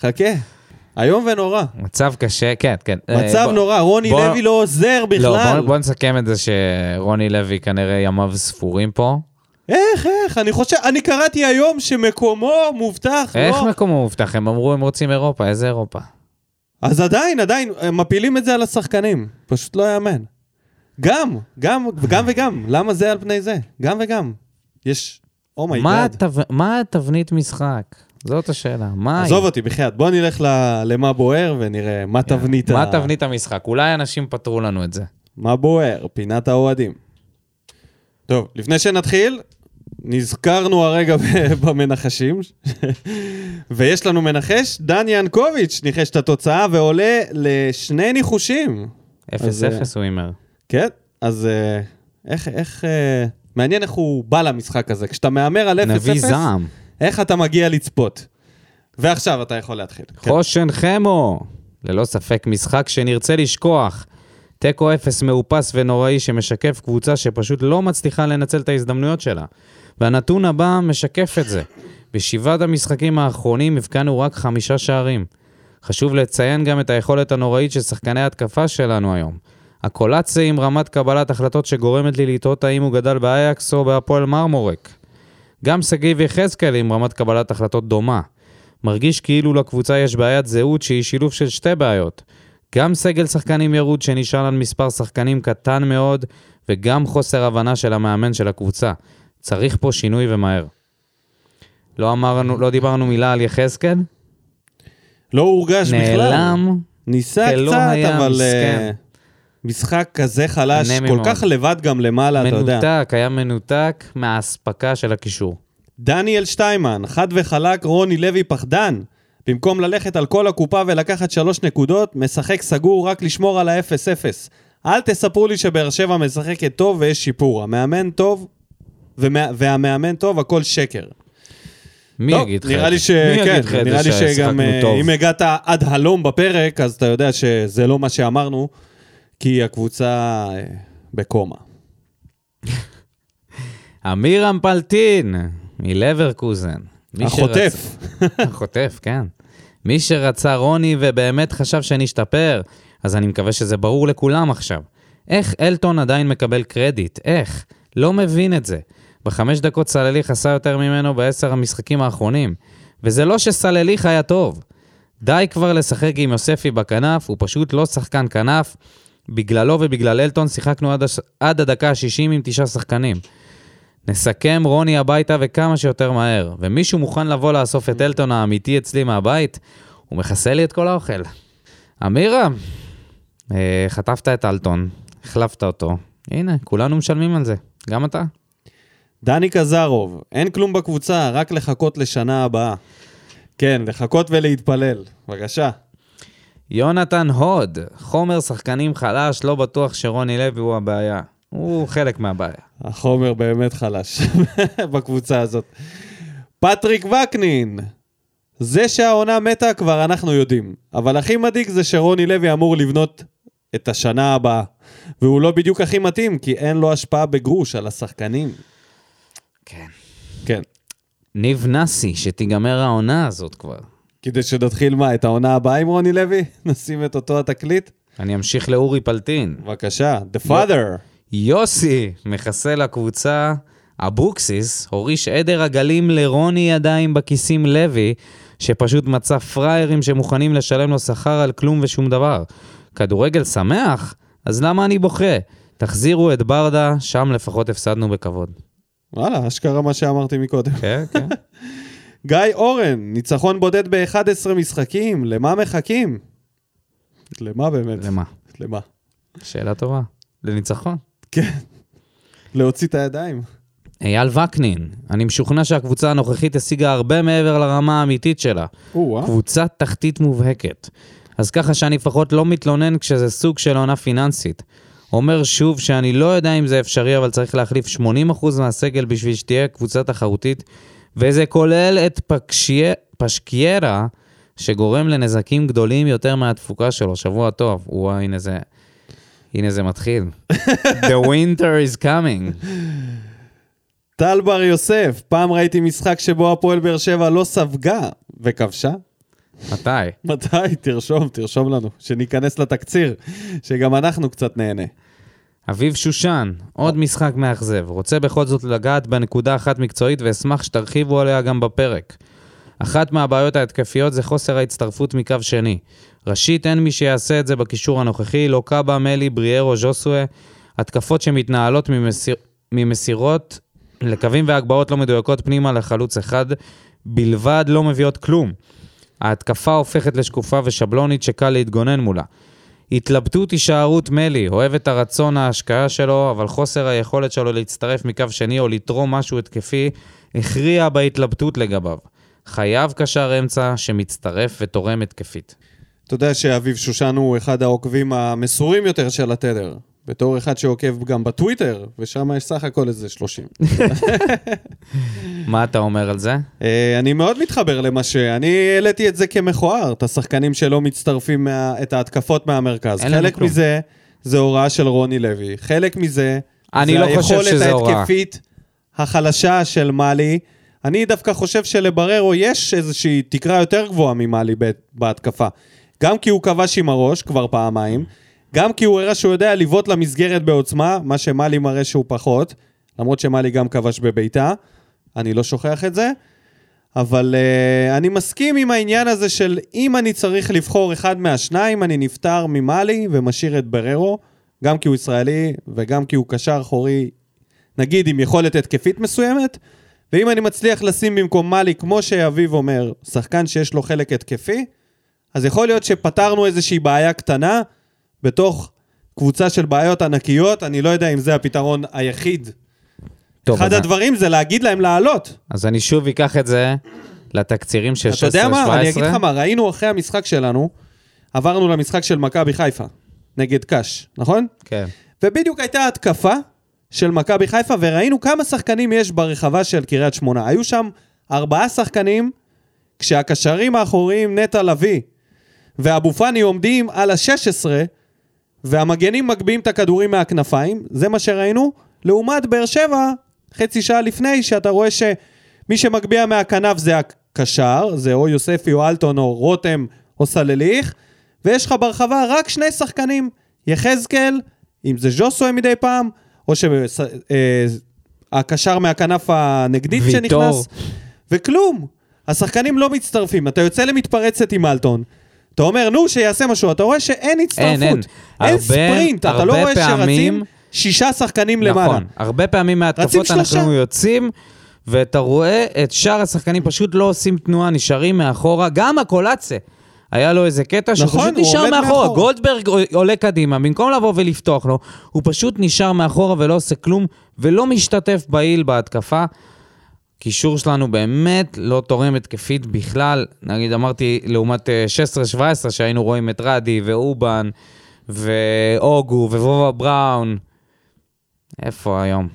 חכה. איום ונורא. מצב קשה, כן, כן. אה, מצב בוא- נורא, רוני בוא- לוי לא עוזר לא, בכלל. בוא, בוא נסכם את זה שרוני לוי כנראה ימיו ספורים פה. איך, איך? אני חושב, אני קראתי היום שמקומו מובטח, איך לא? מקומו מובטח? הם אמרו הם רוצים אירופה, איזה אירופה? אז עדיין, עדיין, הם מפילים את זה על השחקנים. פשוט לא יאמן. גם, גם, גם וגם. למה זה על פני זה? גם וגם. יש... מה oh my god. התב- מה התבנית משחק? זאת השאלה. מה עזוב? אותי, בחייאת. בוא נלך ל- למה בוער ונראה מה תבנית. מה תבנית המשחק? אולי אנשים פתרו לנו את זה. מה בוער? פינת האוהדים. טוב, לפני שנתחיל, נזכרנו הרגע במנחשים, ויש לנו מנחש, דן ינקוביץ' ניחש את התוצאה ועולה לשני ניחושים. אז, 0-0 אה, הוא הימר. כן, אז אה, איך, איך, אה, מעניין איך הוא בא למשחק הזה. כשאתה מהמר על 0-0, נביא זעם. איך אתה מגיע לצפות? ועכשיו אתה יכול להתחיל. כן. חושן חמו. ללא ספק משחק שנרצה לשכוח. תיקו אפס מאופס ונוראי שמשקף קבוצה שפשוט לא מצליחה לנצל את ההזדמנויות שלה. והנתון הבא משקף את זה. בשבעת המשחקים האחרונים הבקענו רק חמישה שערים. חשוב לציין גם את היכולת הנוראית של שחקני ההתקפה שלנו היום. הקולציה עם רמת קבלת החלטות שגורמת לי לטעות האם הוא גדל באייקס או בהפועל מרמורק. גם שגיב יחזקאל עם רמת קבלת החלטות דומה. מרגיש כאילו לקבוצה יש בעיית זהות שהיא שילוב של שתי בעיות. גם סגל שחקנים ירוד שנשען על מספר שחקנים קטן מאוד, וגם חוסר הבנה של המאמן של הקבוצה. צריך פה שינוי ומהר. לא אמרנו, לא דיברנו מילה על יחזקאל? לא הורגש בכלל. נעלם. ניסה כלא קצת, אבל מסכן. משחק כזה חלש, כל מאוד. כך לבד גם למעלה, אתה יודע. מנותק, היה מנותק מהאספקה של הקישור. דניאל שטיימן, חד וחלק, רוני לוי פחדן. במקום ללכת על כל הקופה ולקחת שלוש נקודות, משחק סגור רק לשמור על ה-0-0. אל תספרו לי שבאר שבע משחקת טוב ויש שיפור. המאמן טוב, ומה, והמאמן טוב, הכל שקר. מי טוב, יגיד לך נראה לי? ש... כן, נראה לי שגם אה, טוב? אם הגעת עד הלום בפרק, אז אתה יודע שזה לא מה שאמרנו, כי הקבוצה אה, בקומה. אמירם פלטין, מלברקוזן. החוטף. שרצ- החוטף, כן. מי שרצה רוני ובאמת חשב שנשתפר, אז אני מקווה שזה ברור לכולם עכשיו. איך אלטון עדיין מקבל קרדיט? איך? לא מבין את זה. בחמש דקות סלליך עשה יותר ממנו בעשר המשחקים האחרונים. וזה לא שסלליך היה טוב. די כבר לשחק עם יוספי בכנף, הוא פשוט לא שחקן כנף. בגללו ובגלל אלטון שיחקנו עד, הש... עד הדקה ה-60 עם תשעה שחקנים. נסכם רוני הביתה וכמה שיותר מהר. ומישהו מוכן לבוא לאסוף את אלטון האמיתי אצלי מהבית, הוא מכסה לי את כל האוכל. אמירה, אה, חטפת את אלטון, החלפת אותו. הנה, כולנו משלמים על זה. גם אתה. דני קזרוב, אין כלום בקבוצה, רק לחכות לשנה הבאה. כן, לחכות ולהתפלל. בבקשה. יונתן הוד, חומר שחקנים חלש, לא בטוח שרוני לוי הוא הבעיה. הוא חלק מהבעיה. החומר באמת חלש בקבוצה הזאת. פטריק וקנין, זה שהעונה מתה כבר אנחנו יודעים, אבל הכי מדאיג זה שרוני לוי אמור לבנות את השנה הבאה, והוא לא בדיוק הכי מתאים, כי אין לו השפעה בגרוש על השחקנים. כן. כן. ניב נאסי, שתיגמר העונה הזאת כבר. כדי שנתחיל מה, את העונה הבאה עם רוני לוי? נשים את אותו התקליט? אני אמשיך לאורי פלטין. בבקשה, The Father. יוסי, מחסל הקבוצה, אבוקסיס, הוריש עדר עגלים לרוני ידיים בכיסים לוי, שפשוט מצא פראיירים שמוכנים לשלם לו שכר על כלום ושום דבר. כדורגל שמח? אז למה אני בוכה? תחזירו את ברדה, שם לפחות הפסדנו בכבוד. וואלה, אשכרה מה שאמרתי מקודם. כן, כן. גיא אורן, ניצחון בודד ב-11 משחקים, למה מחכים? למה באמת? למה? למה? שאלה טובה. לניצחון. כן. להוציא את הידיים. אייל וקנין, אני משוכנע שהקבוצה הנוכחית השיגה הרבה מעבר לרמה האמיתית שלה. או-אה. קבוצת תחתית מובהקת. אז ככה שאני לפחות לא מתלונן כשזה סוג של עונה פיננסית. אומר שוב שאני לא יודע אם זה אפשרי, אבל צריך להחליף 80% מהסגל בשביל שתהיה קבוצה תחרותית, וזה כולל את פקשיה, פשקיירה, שגורם לנזקים גדולים יותר מהתפוקה שלו. שבוע טוב. וואי, הנה זה... הנה זה מתחיל. The winter is coming. טל בר יוסף, פעם ראיתי משחק שבו הפועל באר שבע לא ספגה וכבשה. מתי? מתי? תרשום, תרשום לנו, שניכנס לתקציר, שגם אנחנו קצת נהנה. אביב שושן, עוד משחק מאכזב. רוצה בכל זאת לגעת בנקודה אחת מקצועית ואשמח שתרחיבו עליה גם בפרק. אחת מהבעיות ההתקפיות זה חוסר ההצטרפות מקו שני. ראשית, אין מי שיעשה את זה בקישור הנוכחי, לא קאבה, מלי, בריארו, ז'וסווה. התקפות שמתנהלות ממסיר... ממסירות לקווים והגבהות לא מדויקות פנימה לחלוץ אחד בלבד לא מביאות כלום. ההתקפה הופכת לשקופה ושבלונית שקל להתגונן מולה. התלבטות הישארות מלי, אוהב את הרצון ההשקעה שלו, אבל חוסר היכולת שלו להצטרף מקו שני או לתרום משהו התקפי, הכריע בהתלבטות לגביו. חייב קשר אמצע שמצטרף ותורם התקפית. אתה יודע שאביב שושן הוא אחד העוקבים המסורים יותר של התדר. בתור אחד שעוקב גם בטוויטר, ושם יש סך הכל איזה 30. מה אתה אומר על זה? אה, אני מאוד מתחבר למה ש... אני העליתי את זה כמכוער, את השחקנים שלא מצטרפים, מה... את ההתקפות מהמרכז. חלק. מזה זה הוראה של רוני לוי, חלק מזה אני לא חושב שזה הוראה. ההתקפית החלשה של מאלי. אני דווקא חושב שלבררו יש איזושהי תקרה יותר גבוהה ממאלי בהתקפה. גם כי הוא כבש עם הראש כבר פעמיים, גם כי הוא הראה שהוא יודע לבעוט למסגרת בעוצמה, מה שמאלי מראה שהוא פחות, למרות שמאלי גם כבש בביתה, אני לא שוכח את זה. אבל uh, אני מסכים עם העניין הזה של אם אני צריך לבחור אחד מהשניים, אני נפטר ממאלי ומשאיר את בררו, גם כי הוא ישראלי וגם כי הוא קשר אחורי, נגיד עם יכולת התקפית מסוימת, ואם אני מצליח לשים במקום מאלי, כמו שאביב אומר, שחקן שיש לו חלק התקפי, אז יכול להיות שפתרנו איזושהי בעיה קטנה בתוך קבוצה של בעיות ענקיות, אני לא יודע אם זה הפתרון היחיד. טוב, אחד אז, הדברים זה להגיד להם לעלות. אז אני שוב אקח את זה לתקצירים של 16-17. אתה יודע מה? אני אגיד לך מה, ראינו אחרי המשחק שלנו, עברנו למשחק של מכבי חיפה, נגד קאש, נכון? כן. ובדיוק הייתה התקפה של מכבי חיפה, וראינו כמה שחקנים יש ברחבה של קריית שמונה. היו שם ארבעה שחקנים, כשהקשרים האחוריים נטע לביא ואבו פאני עומדים על ה-16, והמגנים מגביהים את הכדורים מהכנפיים, זה מה שראינו, לעומת באר שבע, חצי שעה לפני, שאתה רואה שמי שמגביה מהכנף זה הקשר, זה או יוספי או אלטון או רותם או סלליך, ויש לך ברחבה רק שני שחקנים, יחזקאל, אם זה ז'וסוי מדי פעם, או שהקשר מהכנף הנגדית ויטור. שנכנס, וכלום. השחקנים לא מצטרפים, אתה יוצא למתפרצת עם אלטון, אתה אומר, נו, שיעשה משהו, אתה רואה שאין הצטרפות. אין, אין. אין הרבה- ספרינט, אתה לא הרבה רואה שרצים פעמים- שישה שחקנים למעלה. נכון. הרבה פעמים רצים מהתקפות שלושה. אנחנו יוצאים, ואתה רואה את שאר השחקנים פשוט לא עושים תנועה, נשארים מאחורה. גם הקולציה. היה לו איזה קטע שהוא נכון, פשוט הוא נשאר מאחורה. מאחורה. גולדברג עולה קדימה, במקום לבוא ולפתוח לו, הוא פשוט נשאר מאחורה ולא עושה כלום, ולא משתתף פעיל בהתקפה. קישור שלנו באמת לא תורם התקפית בכלל. נגיד, אמרתי, לעומת אה, 16-17, שהיינו רואים את רדי ואובן ואוגו וובה בראון. איפה היום?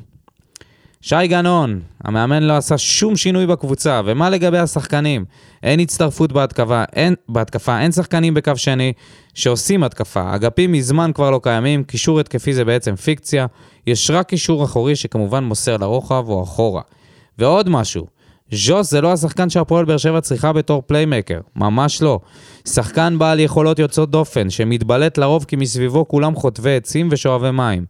שי גנון, המאמן לא עשה שום שינוי בקבוצה, ומה לגבי השחקנים? אין הצטרפות בהתקפה, אין, בהתקפה, אין שחקנים בקו שני שעושים התקפה. אגפים מזמן כבר לא קיימים, קישור התקפי זה בעצם פיקציה, יש רק קישור אחורי שכמובן מוסר לרוחב או אחורה. ועוד משהו, ז'וס זה לא השחקן שהפועל באר שבע צריכה בתור פליימקר, ממש לא. שחקן בעל יכולות יוצאות דופן, שמתבלט לרוב כי מסביבו כולם חוטבי עצים ושואבי מים.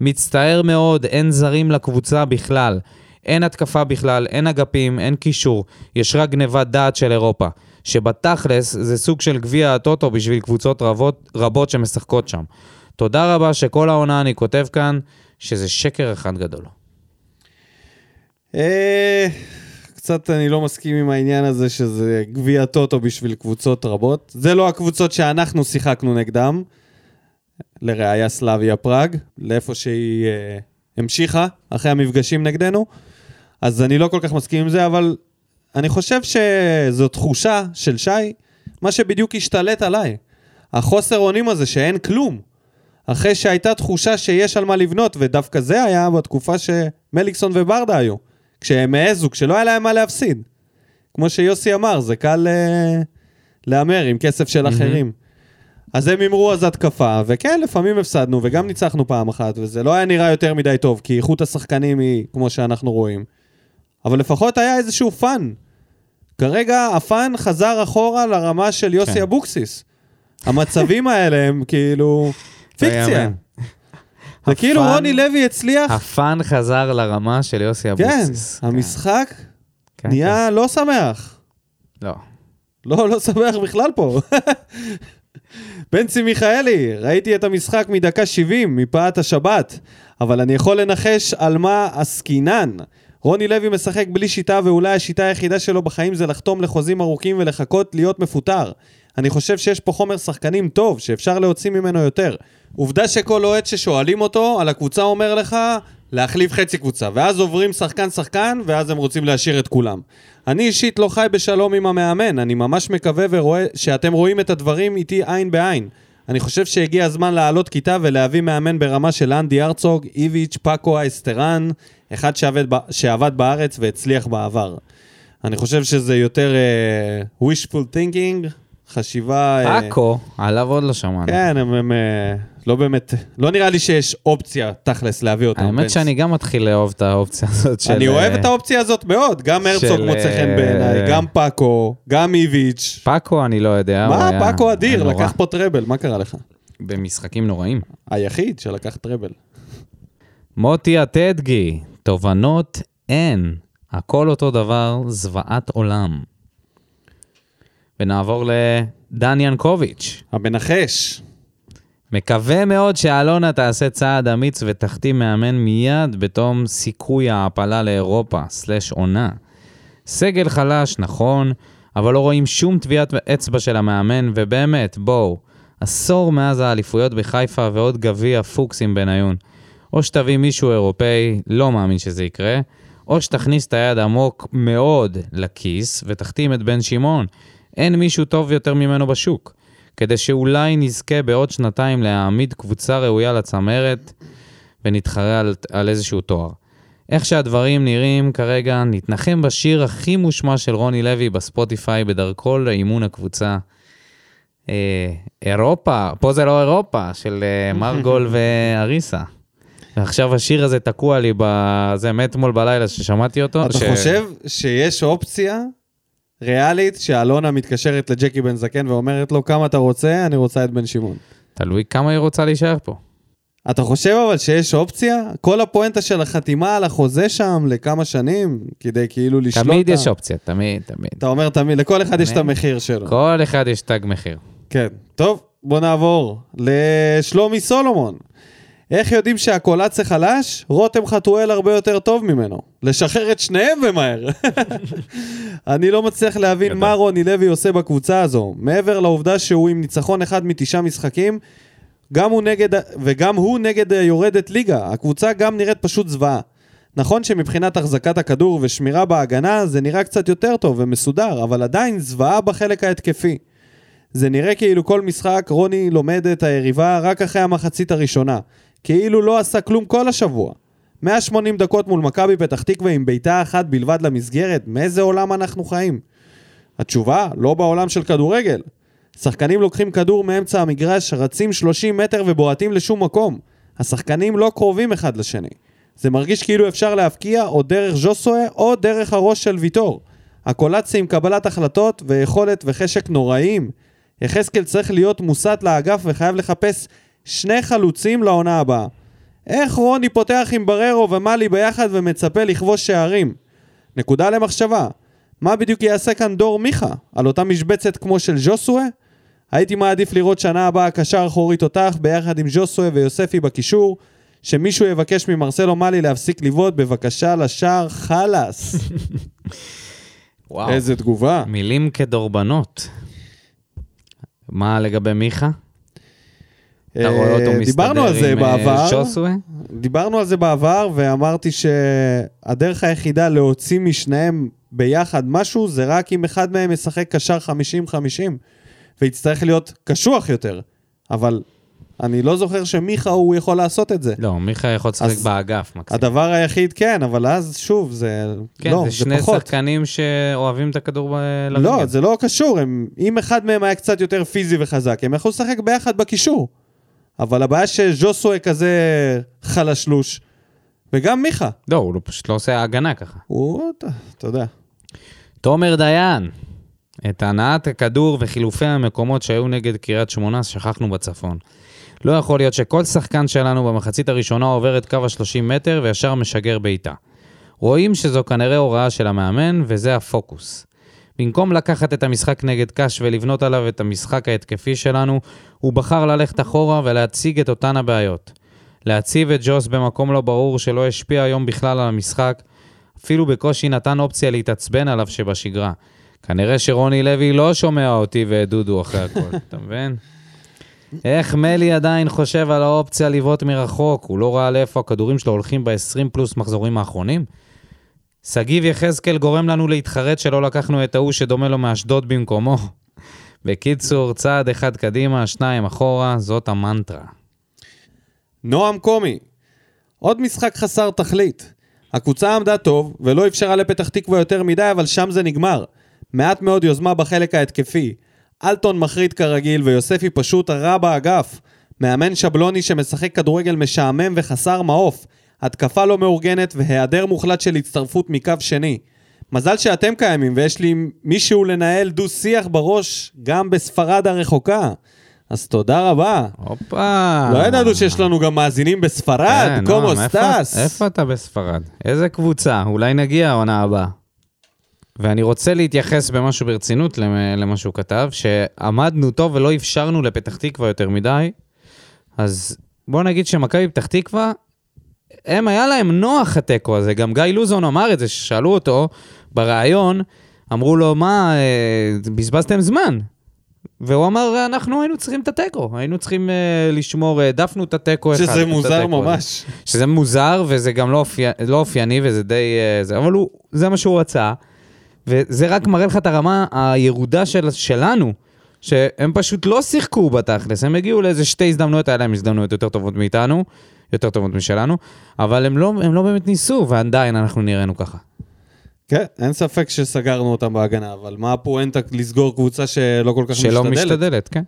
מצטער מאוד, אין זרים לקבוצה בכלל. אין התקפה בכלל, אין אגפים, אין קישור, יש רק גניבת דעת של אירופה. שבתכלס זה סוג של גביע הטוטו בשביל קבוצות רבות, רבות שמשחקות שם. תודה רבה שכל העונה אני כותב כאן שזה שקר אחד גדול. אה, קצת אני לא מסכים עם העניין הזה שזה גביע טוטו בשביל קבוצות רבות. זה לא הקבוצות שאנחנו שיחקנו נגדם. לראיה סלאביה פראג, לאיפה שהיא אה, המשיכה אחרי המפגשים נגדנו. אז אני לא כל כך מסכים עם זה, אבל אני חושב שזו תחושה של שי, מה שבדיוק השתלט עליי. החוסר אונים הזה שאין כלום. אחרי שהייתה תחושה שיש על מה לבנות, ודווקא זה היה בתקופה שמליקסון וברדה היו. כשהם העזו, כשלא היה להם מה להפסיד. כמו שיוסי אמר, זה קל אה, להמר עם כסף של אחרים. אז הם הימרו אז התקפה, וכן, לפעמים הפסדנו, וגם ניצחנו פעם אחת, וזה לא היה נראה יותר מדי טוב, כי איכות השחקנים היא כמו שאנחנו רואים. אבל לפחות היה איזשהו fun. כרגע ה fun חזר אחורה לרמה של יוסי כן. אבוקסיס. המצבים האלה הם כאילו פיקציה. זה כאילו רוני לוי הצליח, ה fun חזר לרמה של יוסי כן, אבוקסיס. המשחק כן, נהיה לא שמח. כן. לא. לא, לא שמח בכלל פה. בנצי מיכאלי, ראיתי את המשחק מדקה 70, מפאת השבת, אבל אני יכול לנחש על מה עסקינן. רוני לוי משחק בלי שיטה, ואולי השיטה היחידה שלו בחיים זה לחתום לחוזים ארוכים ולחכות להיות מפוטר. אני חושב שיש פה חומר שחקנים טוב, שאפשר להוציא ממנו יותר. עובדה שכל אוהד ששואלים אותו על הקבוצה אומר לך להחליף חצי קבוצה, ואז עוברים שחקן-שחקן, ואז הם רוצים להשאיר את כולם. אני אישית לא חי בשלום עם המאמן, אני ממש מקווה ורואה שאתם רואים את הדברים איתי עין בעין. אני חושב שהגיע הזמן לעלות כיתה ולהביא מאמן ברמה של אנדי הרצוג, איביץ', פאקו אסטרן, אחד שעבד, שעבד בארץ והצליח בעבר. אני חושב שזה יותר uh, wishful thinking, חשיבה... אה, פאקו, עליו עוד לא שמענו. כן, הם, הם אה, לא באמת, לא נראה לי שיש אופציה תכלס להביא אותם. האמת. שאני גם מתחיל לאהוב את האופציה הזאת של... אני אוהב אה, את האופציה הזאת מאוד, גם הרצוג של, מוצא חן בעיניי, גם פאקו, גם איביץ'. פאקו אני לא יודע. מה, היה- פאקו אדיר. לקח פה טראבל, מה קרה לך? במשחקים נוראים. היחיד שלקח טראבל. מוטי הטדגי, תובנות אין. הכל אותו דבר, זוועת עולם. ונעבור לדן ינקוביץ'. המנחש. מקווה מאוד שאלונה תעשה צעד אמיץ ותחתים מאמן מיד בתום סיכוי ההעפלה לאירופה, סלש עונה. סגל חלש, נכון, אבל לא רואים שום טביעת אצבע של המאמן, ובאמת, בואו, עשור מאז האליפויות בחיפה ועוד גביע פוקסים בניון. או שתביא מישהו אירופאי, לא מאמין שזה יקרה, או שתכניס את היד עמוק מאוד לכיס ותחתים את בן שמעון. אין מישהו טוב יותר ממנו בשוק. כדי שאולי נזכה בעוד שנתיים להעמיד קבוצה ראויה לצמרת ונתחרה על, על איזשהו תואר. איך שהדברים נראים כרגע, נתנחם בשיר הכי מושמע של רוני לוי בספוטיפיי בדרכו לאימון הקבוצה. אה, אירופה, פה זה לא אירופה, של אה, מרגול ואריסה. ועכשיו השיר הזה תקוע לי בזה מאתמול בלילה ששמעתי אותו. אתה ש- חושב שיש אופציה ריאלית שאלונה מתקשרת לג'קי בן זקן ואומרת לו כמה אתה רוצה, אני רוצה את בן שמעון. תלוי כמה היא רוצה להישאר פה. אתה חושב אבל שיש אופציה? כל הפואנטה של החתימה על החוזה שם לכמה שנים, כדי כאילו לשלוט... תמיד יש אופציה, תמיד, תמיד. אתה אומר תמיד, לכל אחד יש את תמיד. המחיר שלו. כל אחד יש תג מחיר. כן. טוב, בוא נעבור לשלומי סולומון. איך יודעים שהקולציה חלש? רותם חתואל הרבה יותר טוב ממנו. לשחרר את שניהם ומהר. אני לא מצליח להבין. מה רוני לוי עושה בקבוצה הזו. מעבר לעובדה שהוא עם ניצחון אחד מתשעה משחקים, גם הוא נגד, וגם הוא נגד אה, יורדת ליגה. הקבוצה גם נראית פשוט זוועה. נכון שמבחינת החזקת הכדור ושמירה בהגנה זה נראה קצת יותר טוב ומסודר, אבל עדיין זוועה בחלק ההתקפי. זה נראה כאילו כל משחק רוני לומד את היריבה רק אחרי המחצית הראשונה. כאילו לא עשה כלום כל השבוע. 180 דקות מול מכבי פתח תקווה עם בעיטה אחת בלבד למסגרת, מאיזה עולם אנחנו חיים? התשובה, לא בעולם של כדורגל. שחקנים לוקחים כדור מאמצע המגרש, רצים 30 מטר ובועטים לשום מקום. השחקנים לא קרובים אחד לשני. זה מרגיש כאילו אפשר להבקיע או דרך ז'וסואה או דרך הראש של ויטור. הקולציה עם קבלת החלטות ויכולת וחשק נוראיים. יחזקאל צריך להיות מוסט לאגף וחייב לחפש שני חלוצים לעונה הבאה. איך רוני פותח עם בררו ומאלי ביחד ומצפה לכבוש שערים? נקודה למחשבה. מה בדיוק יעשה כאן דור מיכה? על אותה משבצת כמו של ז'וסואה? הייתי מעדיף לראות שנה הבאה קשר אחורי תותח ביחד עם ז'וסואה ויוספי בקישור, שמישהו יבקש ממרסלו מאלי להפסיק לבעוט בבקשה לשער חלאס. וואו. איזה תגובה. מילים כדורבנות. מה לגבי מיכה? אתה רואה אותו אה, דיברנו על זה מסתדר עם אה, בעבר. שוסווה? דיברנו על זה בעבר, ואמרתי שהדרך היחידה להוציא משניהם ביחד משהו, זה רק אם אחד מהם ישחק קשר 50-50, ויצטרך להיות קשוח יותר. אבל אני לא זוכר שמיכה הוא יכול לעשות את זה. לא, מיכה יכול לשחק באגף, מקסימום. הדבר היחיד כן, אבל אז שוב, זה... כן, לא, זה שני פחות. שחקנים שאוהבים את הכדור לרגל. לא, זה לא קשור, הם, אם אחד מהם היה קצת יותר פיזי וחזק, הם יכלו לשחק ביחד בקישור. אבל הבעיה שז'וסואה כזה חלשלוש, וגם מיכה. לא, הוא לא- פשוט לא עושה הגנה ככה. הוא, אתה יודע. תומר דיין, את הנעת הכדור וחילופי המקומות שהיו נגד קריית שמונה שכחנו בצפון. לא יכול להיות שכל שחקן שלנו במחצית הראשונה עובר את קו ה-30 מטר וישר משגר בעיטה. רואים שזו כנראה הוראה של המאמן, וזה הפוקוס. במקום לקחת את המשחק נגד קאש ולבנות עליו את המשחק ההתקפי שלנו, הוא בחר ללכת אחורה ולהציג את אותן הבעיות. להציב את ג'וס במקום לא ברור שלא השפיע היום בכלל על המשחק, אפילו בקושי נתן אופציה להתעצבן עליו שבשגרה. כנראה שרוני לוי לא שומע אותי ואת דודו אחרי הכל, אתה מבין? איך מלי עדיין חושב על האופציה לבעוט מרחוק? הוא לא ראה לאיפה הכדורים שלו הולכים ב-20 פלוס מחזורים האחרונים? שגיב יחזקאל גורם לנו להתחרט שלא לקחנו את ההוא שדומה לו מאשדוד במקומו. בקיצור, צעד אחד קדימה, שניים אחורה, זאת המנטרה. נועם קומי, עוד משחק חסר תכלית. הקבוצה עמדה טוב, ולא אפשרה לפתח תקווה יותר מדי, אבל שם זה נגמר. מעט מאוד יוזמה בחלק ההתקפי. אלטון מחריד כרגיל, ויוספי פשוט רע באגף. מאמן שבלוני שמשחק כדורגל משעמם וחסר מעוף. התקפה לא מאורגנת והיעדר מוחלט של הצטרפות מקו שני. מזל שאתם קיימים ויש לי מישהו לנהל דו-שיח בראש גם בספרד הרחוקה. אז תודה רבה. הופה. לא ידענו שיש לנו גם מאזינים בספרד, כן, קומו נועם, איפה- סטאס. איפה אתה בספרד? איזה קבוצה? אולי נגיע העונה הבאה. ואני רוצה להתייחס במשהו ברצינות למ- למה שהוא כתב, שעמדנו טוב ולא אפשרנו לפתח תקווה יותר מדי, אז בוא נגיד שמכבי פתח תקווה, הם היה להם נוח התיקו הזה, גם גיא לוזון אמר את זה, ששאלו אותו בריאיון, אמרו לו, מה, אה, בזבזתם זמן. והוא אמר, אנחנו היינו צריכים את התיקו, היינו צריכים אה, לשמור, העדפנו את התיקו אחד. שזה מוזר התיקו הזה." ממש. שזה מוזר וזה גם לא, אופי... לא אופייני וזה די... אה, זה, אבל הוא, זה מה שהוא רצה. וזה רק מראה לך את הרמה הירודה של, שלנו, שהם פשוט לא שיחקו בתכלס, הם הגיעו לאיזה שתי הזדמנויות, היה להם הזדמנויות יותר טובות מאיתנו, יותר טובות משלנו, אבל הם לא, הם לא באמת ניסו, ועדיין אנחנו נראינו ככה. כן, אין ספק שסגרנו אותם בהגנה, אבל מה הפואנטה לסגור קבוצה שלא כל כך שלא משתדלת? משתדלת, כן.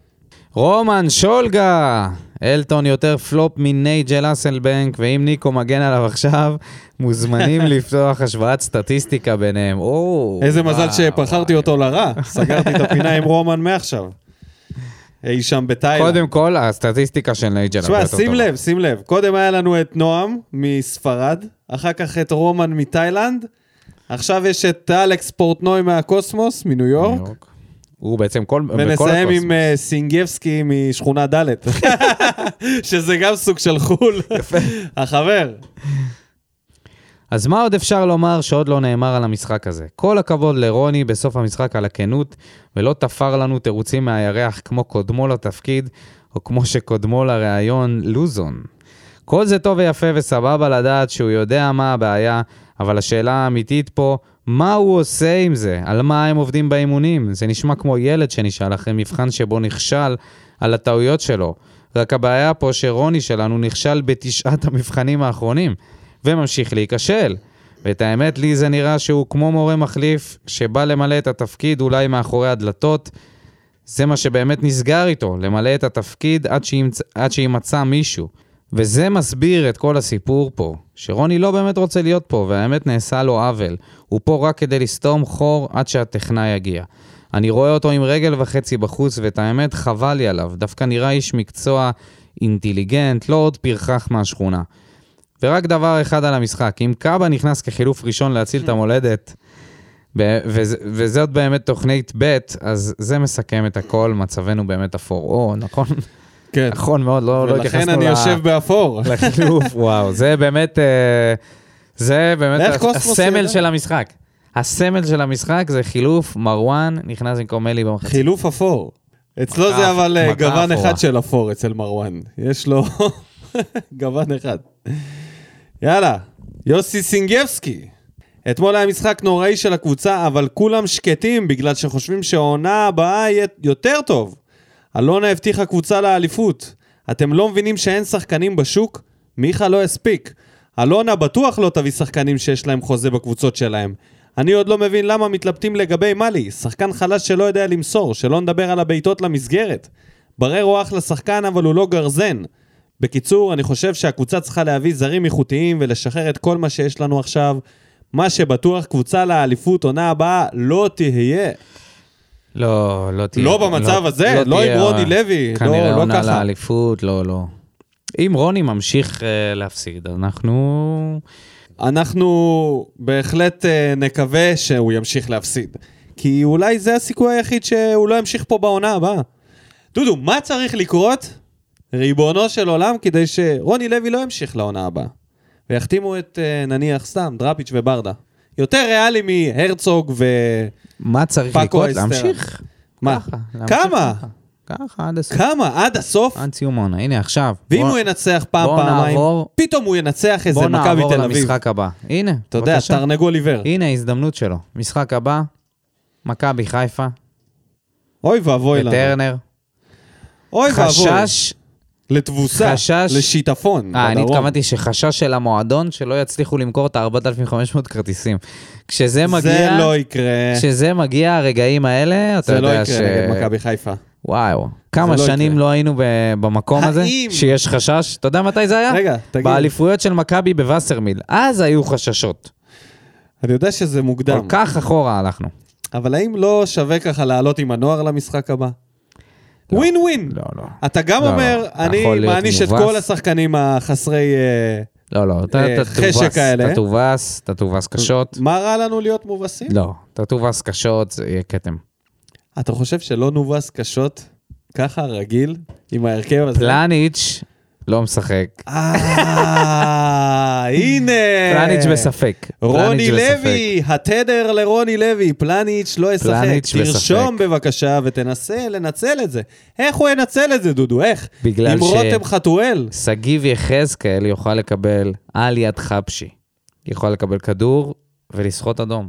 רומן שולגה! אלטון יותר פלופ מנייג'ל אסלבנק, ואם ניקו מגן עליו עכשיו, מוזמנים לפתוח השוואת סטטיסטיקה ביניהם. או, איזה מזל וואו, שבחרתי וואו. אותו לרע, סגרתי את הפינה עם רומן מעכשיו. אי שם בתאילנד. קודם כל, הסטטיסטיקה של נייג'ל. תשמע, שים. לב, שים לב. קודם היה לנו את נועם מספרד, אחר כך את רומן מתאילנד, עכשיו יש את אלכס פורטנוי מהקוסמוס, מניו יורק. הוא בעצם כל... ונסיים. עם אה, סינגבסקי משכונה ד', שזה גם סוג של חו"ל. החבר. אז מה עוד אפשר לומר שעוד לא נאמר על המשחק הזה? כל הכבוד לרוני בסוף המשחק על הכנות, ולא תפר לנו תירוצים מהירח כמו קודמו לתפקיד, או כמו שקודמו לראיון לוזון. כל זה טוב ויפה וסבבה לדעת שהוא יודע מה הבעיה, אבל השאלה האמיתית פה, מה הוא עושה עם זה? על מה הם עובדים באימונים? זה נשמע כמו ילד שנשאל אחרי מבחן שבו נכשל על הטעויות שלו. רק הבעיה פה שרוני שלנו נכשל בתשעת המבחנים האחרונים, וממשיך להיכשל. ואת האמת, לי זה נראה שהוא כמו מורה מחליף שבא למלא את התפקיד אולי מאחורי הדלתות. זה מה שבאמת נסגר איתו, למלא את התפקיד עד שימצא, עד שימצא מישהו. וזה מסביר את כל הסיפור פה, שרוני לא באמת רוצה להיות פה, והאמת נעשה לו עוול. הוא פה רק כדי לסתום חור עד שהטכנאי יגיע. אני רואה אותו עם רגל וחצי בחוץ, ואת האמת חבל לי עליו. דווקא נראה איש מקצוע אינטליגנט, לא עוד פרחח מהשכונה. ורק דבר אחד על המשחק, אם קאבה נכנס כחילוף ראשון להציל את המולדת, ב- וזה- וזאת באמת תוכנית ב', אז זה מסכם את הכל, מצבנו באמת אפור. או, נכון, כן. נכון מאוד, לא, לא ולכן התייחסנו אני ל- יושב באפור. לחילוף, וואו, זה באמת, אה, זה באמת הסמל? של המשחק. הסמל של המשחק זה חילוף, מרואן נכנס במקום אלי במחצית. חילוף אפור. אצלו זה אבל אה, גוון. אחד של אפור אצל מרואן. יש לו גוון אחד. יאללה, יוסי סינגבסקי. אתמול היה משחק נוראי של הקבוצה, אבל כולם שקטים בגלל שחושבים שהעונה הבאה יהיה יותר טוב. אלונה הבטיחה קבוצה לאליפות. אתם לא מבינים שאין שחקנים בשוק? מיכה לא הספיק. אלונה בטוח לא תביא שחקנים שיש להם חוזה בקבוצות שלהם. אני עוד לא מבין למה מתלבטים לגבי מאלי, שחקן חלש שלא יודע למסור, שלא נדבר על הבעיטות למסגרת. בררו אחלה שחקן, אבל הוא לא גרזן. בקיצור, אני חושב שהקבוצה צריכה להביא זרים איכותיים ולשחרר את כל מה שיש לנו עכשיו. מה שבטוח, קבוצה לאליפות עונה הבאה לא תהיה. לא, לא תהיה. לא במצב הזה, לא תהיה, עם רוני אה, לוי, לא- כנראה לא עונה ככה. לאליפות, לא, לא. אם רוני ממשיך אה, להפסיד, אנחנו... אנחנו בהחלט אה, נקווה שהוא ימשיך להפסיד. כי אולי זה הסיכוי היחיד שהוא לא ימשיך פה בעונה הבאה. דודו, מה צריך לקרות, ריבונו של עולם, כדי שרוני לוי לא ימשיך לעונה הבאה? ויחתימו את, אה, נניח, סתם, דראפיץ' וברדה. יותר ריאלי מהרצוג ו... מה צריך לקרות? להמשיך. מה? ככה, להמשיך כמה? ככה. ככה, עד הסוף. כמה? עד הסוף? עד סיום העונה. הנה, עכשיו. ואם בוא- הוא ינצח פעם, בוא פעמיים, נעבור- פתאום הוא ינצח איזה בוא מכבי נעבור תל אביב. למשחק הבא. הנה, אתה יודע. תרנגול עיוור. הנה ההזדמנות שלו. משחק הבא, מכבי חיפה, אוי ואבוי לנו. בטרנר. אוי ואבוי. חשש, לתבוסה, חשש- לשיטפון. אה, אני. התכוונתי שחשש של המועדון שלא יצליחו למכור את ה-4,500 כרטיסים. כשזה מגיע, זה לא יקרה. כשזה מגיע הרגעים האלה, אתה זה לא יודע יקרה ש... נגד מכבי חיפה. וואו, כמה לא שנים יקרה. לא היינו במקום הזה, האם- שיש חשש, אתה יודע מתי זה היה? רגע, תגיד. באליפויות של מכבי בווסרמיל, אז היו חששות. אני יודע שזה מוקדם, כל כך אחורה הלכנו. אבל האם לא שווה ככה לעלות עם הנוער למשחק הבא? לא. ווין ווין. לא, לא. אתה גם לא, אומר, לא. אני מעניש את. כל השחקנים החסרי... אה, לא, לא, אתה אה, תובס. אתה תובס, אתה תובס קשות. מה רע לנו להיות מובסים? לא, אתה תובס קשות, זה יהיה כתם. אתה חושב שלא נובס קשות? ככה, רגיל? עם ההרכב הזה? פלניץ' לא משחק. אה, הנה. פלניץ' בספק. רוני. לוי, התדר לרוני לוי, פלניץ' לא ישחק. פלניץ' תרשום בספק. בבקשה ותנסה לנצל את זה. איך הוא ינצל את זה, דודו? איך? בגלל עם ש- רותם חתואל? שגיב יחזקאל יוכל לקבל על יד חבשי. יכול לקבל כדור ולסחוט אדום.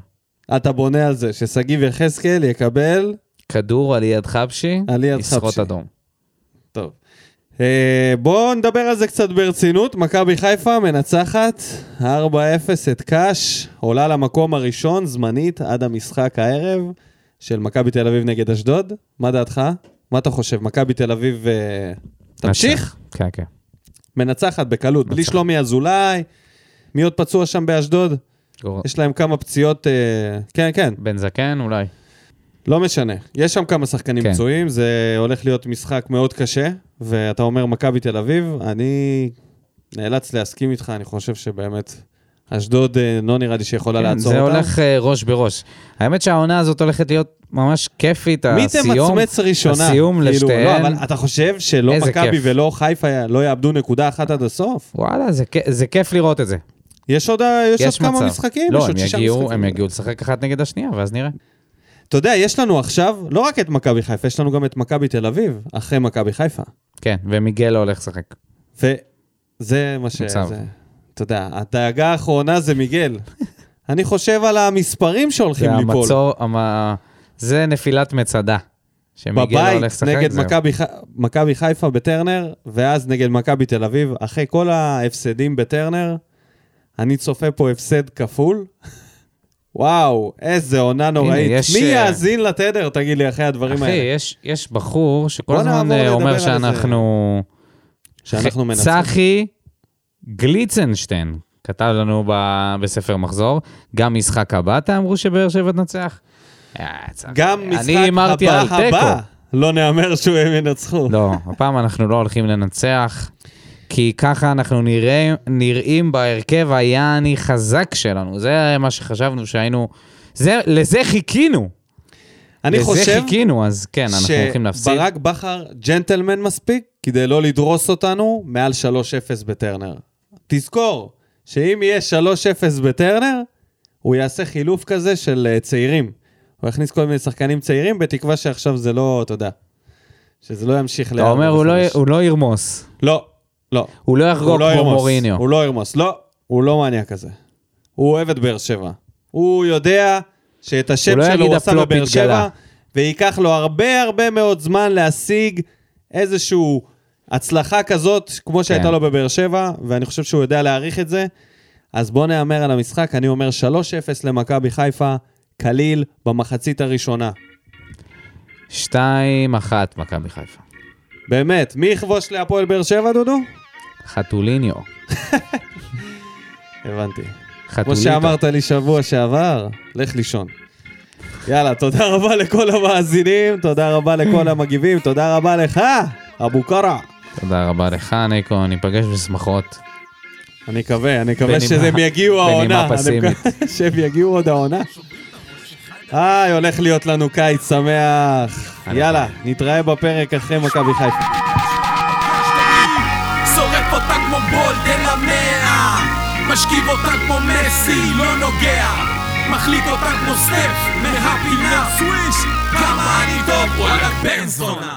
אתה בונה על זה ששגיב יחזקאל יקבל... כדור על יד חבשי, חבשי. אדום. אה, בואו נדבר על זה קצת ברצינות. מכבי חיפה מנצחת 4-0 את קאש, עולה למקום הראשון זמנית עד המשחק הערב של מכבי תל אביב נגד אשדוד. מה דעתך? מה אתה חושב? מכבי תל אביב אה, תמשיך? כן, כן. מנצחת בקלות, בלי. שלומי אזולאי. מי עוד פצוע שם באשדוד? גור- יש להם כמה פציעות, אה, כן, כן, בן זקן אולי. לא משנה. יש שם כמה שחקנים כן. פצועים, זה הולך להיות משחק מאוד קשה, ואתה אומר מכבי תל אביב, אני נאלץ להסכים איתך, אני חושב שבאמת אשדוד אה, לא נראה לי שיכולה כן, לעצור זה אותם. הולך אה, ראש בראש. האמת שהעונה הזאת הולכת להיות ממש כיפית, מי הסיום. תמצמץ ראשונה? הסיום כאילו, לשתיהן. לא, אבל אתה חושב שלא מכבי. ולא חיפה לא יאבדו נקודה אחת עד הסוף? וואלה, זה זה כיף לראות את זה. יש עוד יש עוד יש כמה מצב. משחקים, לא, הם עוד יגיעו, משחקים. הם יגיעו לשחק אחת נגד השנייה, ואז נראה. אתה יודע, יש לנו עכשיו לא רק את מכבי חיפה, יש לנו גם את מכבי תל אביב, אחרי מכבי חיפה. כן, ומיגל לא הולך לשחק. וזה מה ש... מצב. זה- אתה יודע, הדאגה האחרונה זה מיגל. אני חושב על המספרים שהולכים זה ליפול. המצור, המ- זה נפילת מצדה. שמיגל לא בבית הולך לשחק, נגד זהו. מכבי ח- חיפה בטרנר, ואז נגד מכבי תל אביב. אחרי כל ההפסדים בטרנר, אני צופה פה הפסד כפול. וואו, איזה עונה נוראית. יש, מי אה, יאזין לתדר, תגיד לי, אחרי הדברים אחי, האלה? יש, יש בחור שכל הזמן אה, אומר שאנחנו... שאנחנו מנצחים. צחי גליצנשטיין כתב לנו ב- בספר מחזור, גם משחק הבא, אתה אמרו שבאר שבע תנצח? אה. גם אני משחק הבא. הבא, לא נאמר שהם ינצחו. לא, הפעם אנחנו לא הולכים לנצח, כי ככה אנחנו נראה, נראים בהרכב היעני חזק שלנו. זה מה שחשבנו שהיינו... זה, לזה חיכינו. אני לזה חושב חיכינו, אז כן, אנחנו הולכים להפסיד. שברק בכר ג'נטלמן מספיק כדי לא לדרוס אותנו מעל 3-0 בטרנר. תזכור שאם יהיה 3-0 בטרנר, הוא יעשה חילוף כזה של אה, צעירים. הוא יכניס כל מיני שחקנים צעירים, בתקווה שעכשיו זה לא, אתה יודע, שזה לא ימשיך אתה אומר, הוא לא. הוא לא ירמוס. לא, לא. הוא לא יחגוג לא כמו ירמוס, מוריניו. הוא לא ירמוס, לא, הוא לא מניאק כזה. הוא אוהב את באר שבע. הוא יודע שאת השם הוא לא שלו יגיד הוא עשה הפלופ בבאר שבע, התגלה. וייקח לו הרבה הרבה מאוד זמן להשיג איזושהי הצלחה כזאת, כמו שהייתה כן. לו בבאר שבע, ואני חושב שהוא יודע להעריך את זה. אז בואו נהמר על המשחק, אני אומר 3-0 למכבי חיפה, קליל במחצית הראשונה. 2-1 מכבי חיפה. באמת, מי יכבוש להפועל באר שבע, דודו? חתוליניו. הבנתי. כמו. שאמרת לי שבוע שעבר, לך לישון. יאללה, תודה רבה לכל המאזינים, תודה רבה לכל המגיבים, תודה רבה לך, אבו קארה. תודה רבה לך, ניקו, ניפגש בשמחות. אני מקווה, אני מקווה בנימה- שהם יגיעו בנימה העונה. אני פסימית. שהם יגיעו עוד העונה. היי, הולך להיות לנו קיץ שמח. יאללה, נתראה בפרק אחרי מכבי חיפה. שורף אותה כמו בולדן המאה, משכיב אותה כמו מסי, לא נוגע. מחליט אותה כמו סטף, מהפינה סוויש, כמה אני טוב, וואלה בן זונה.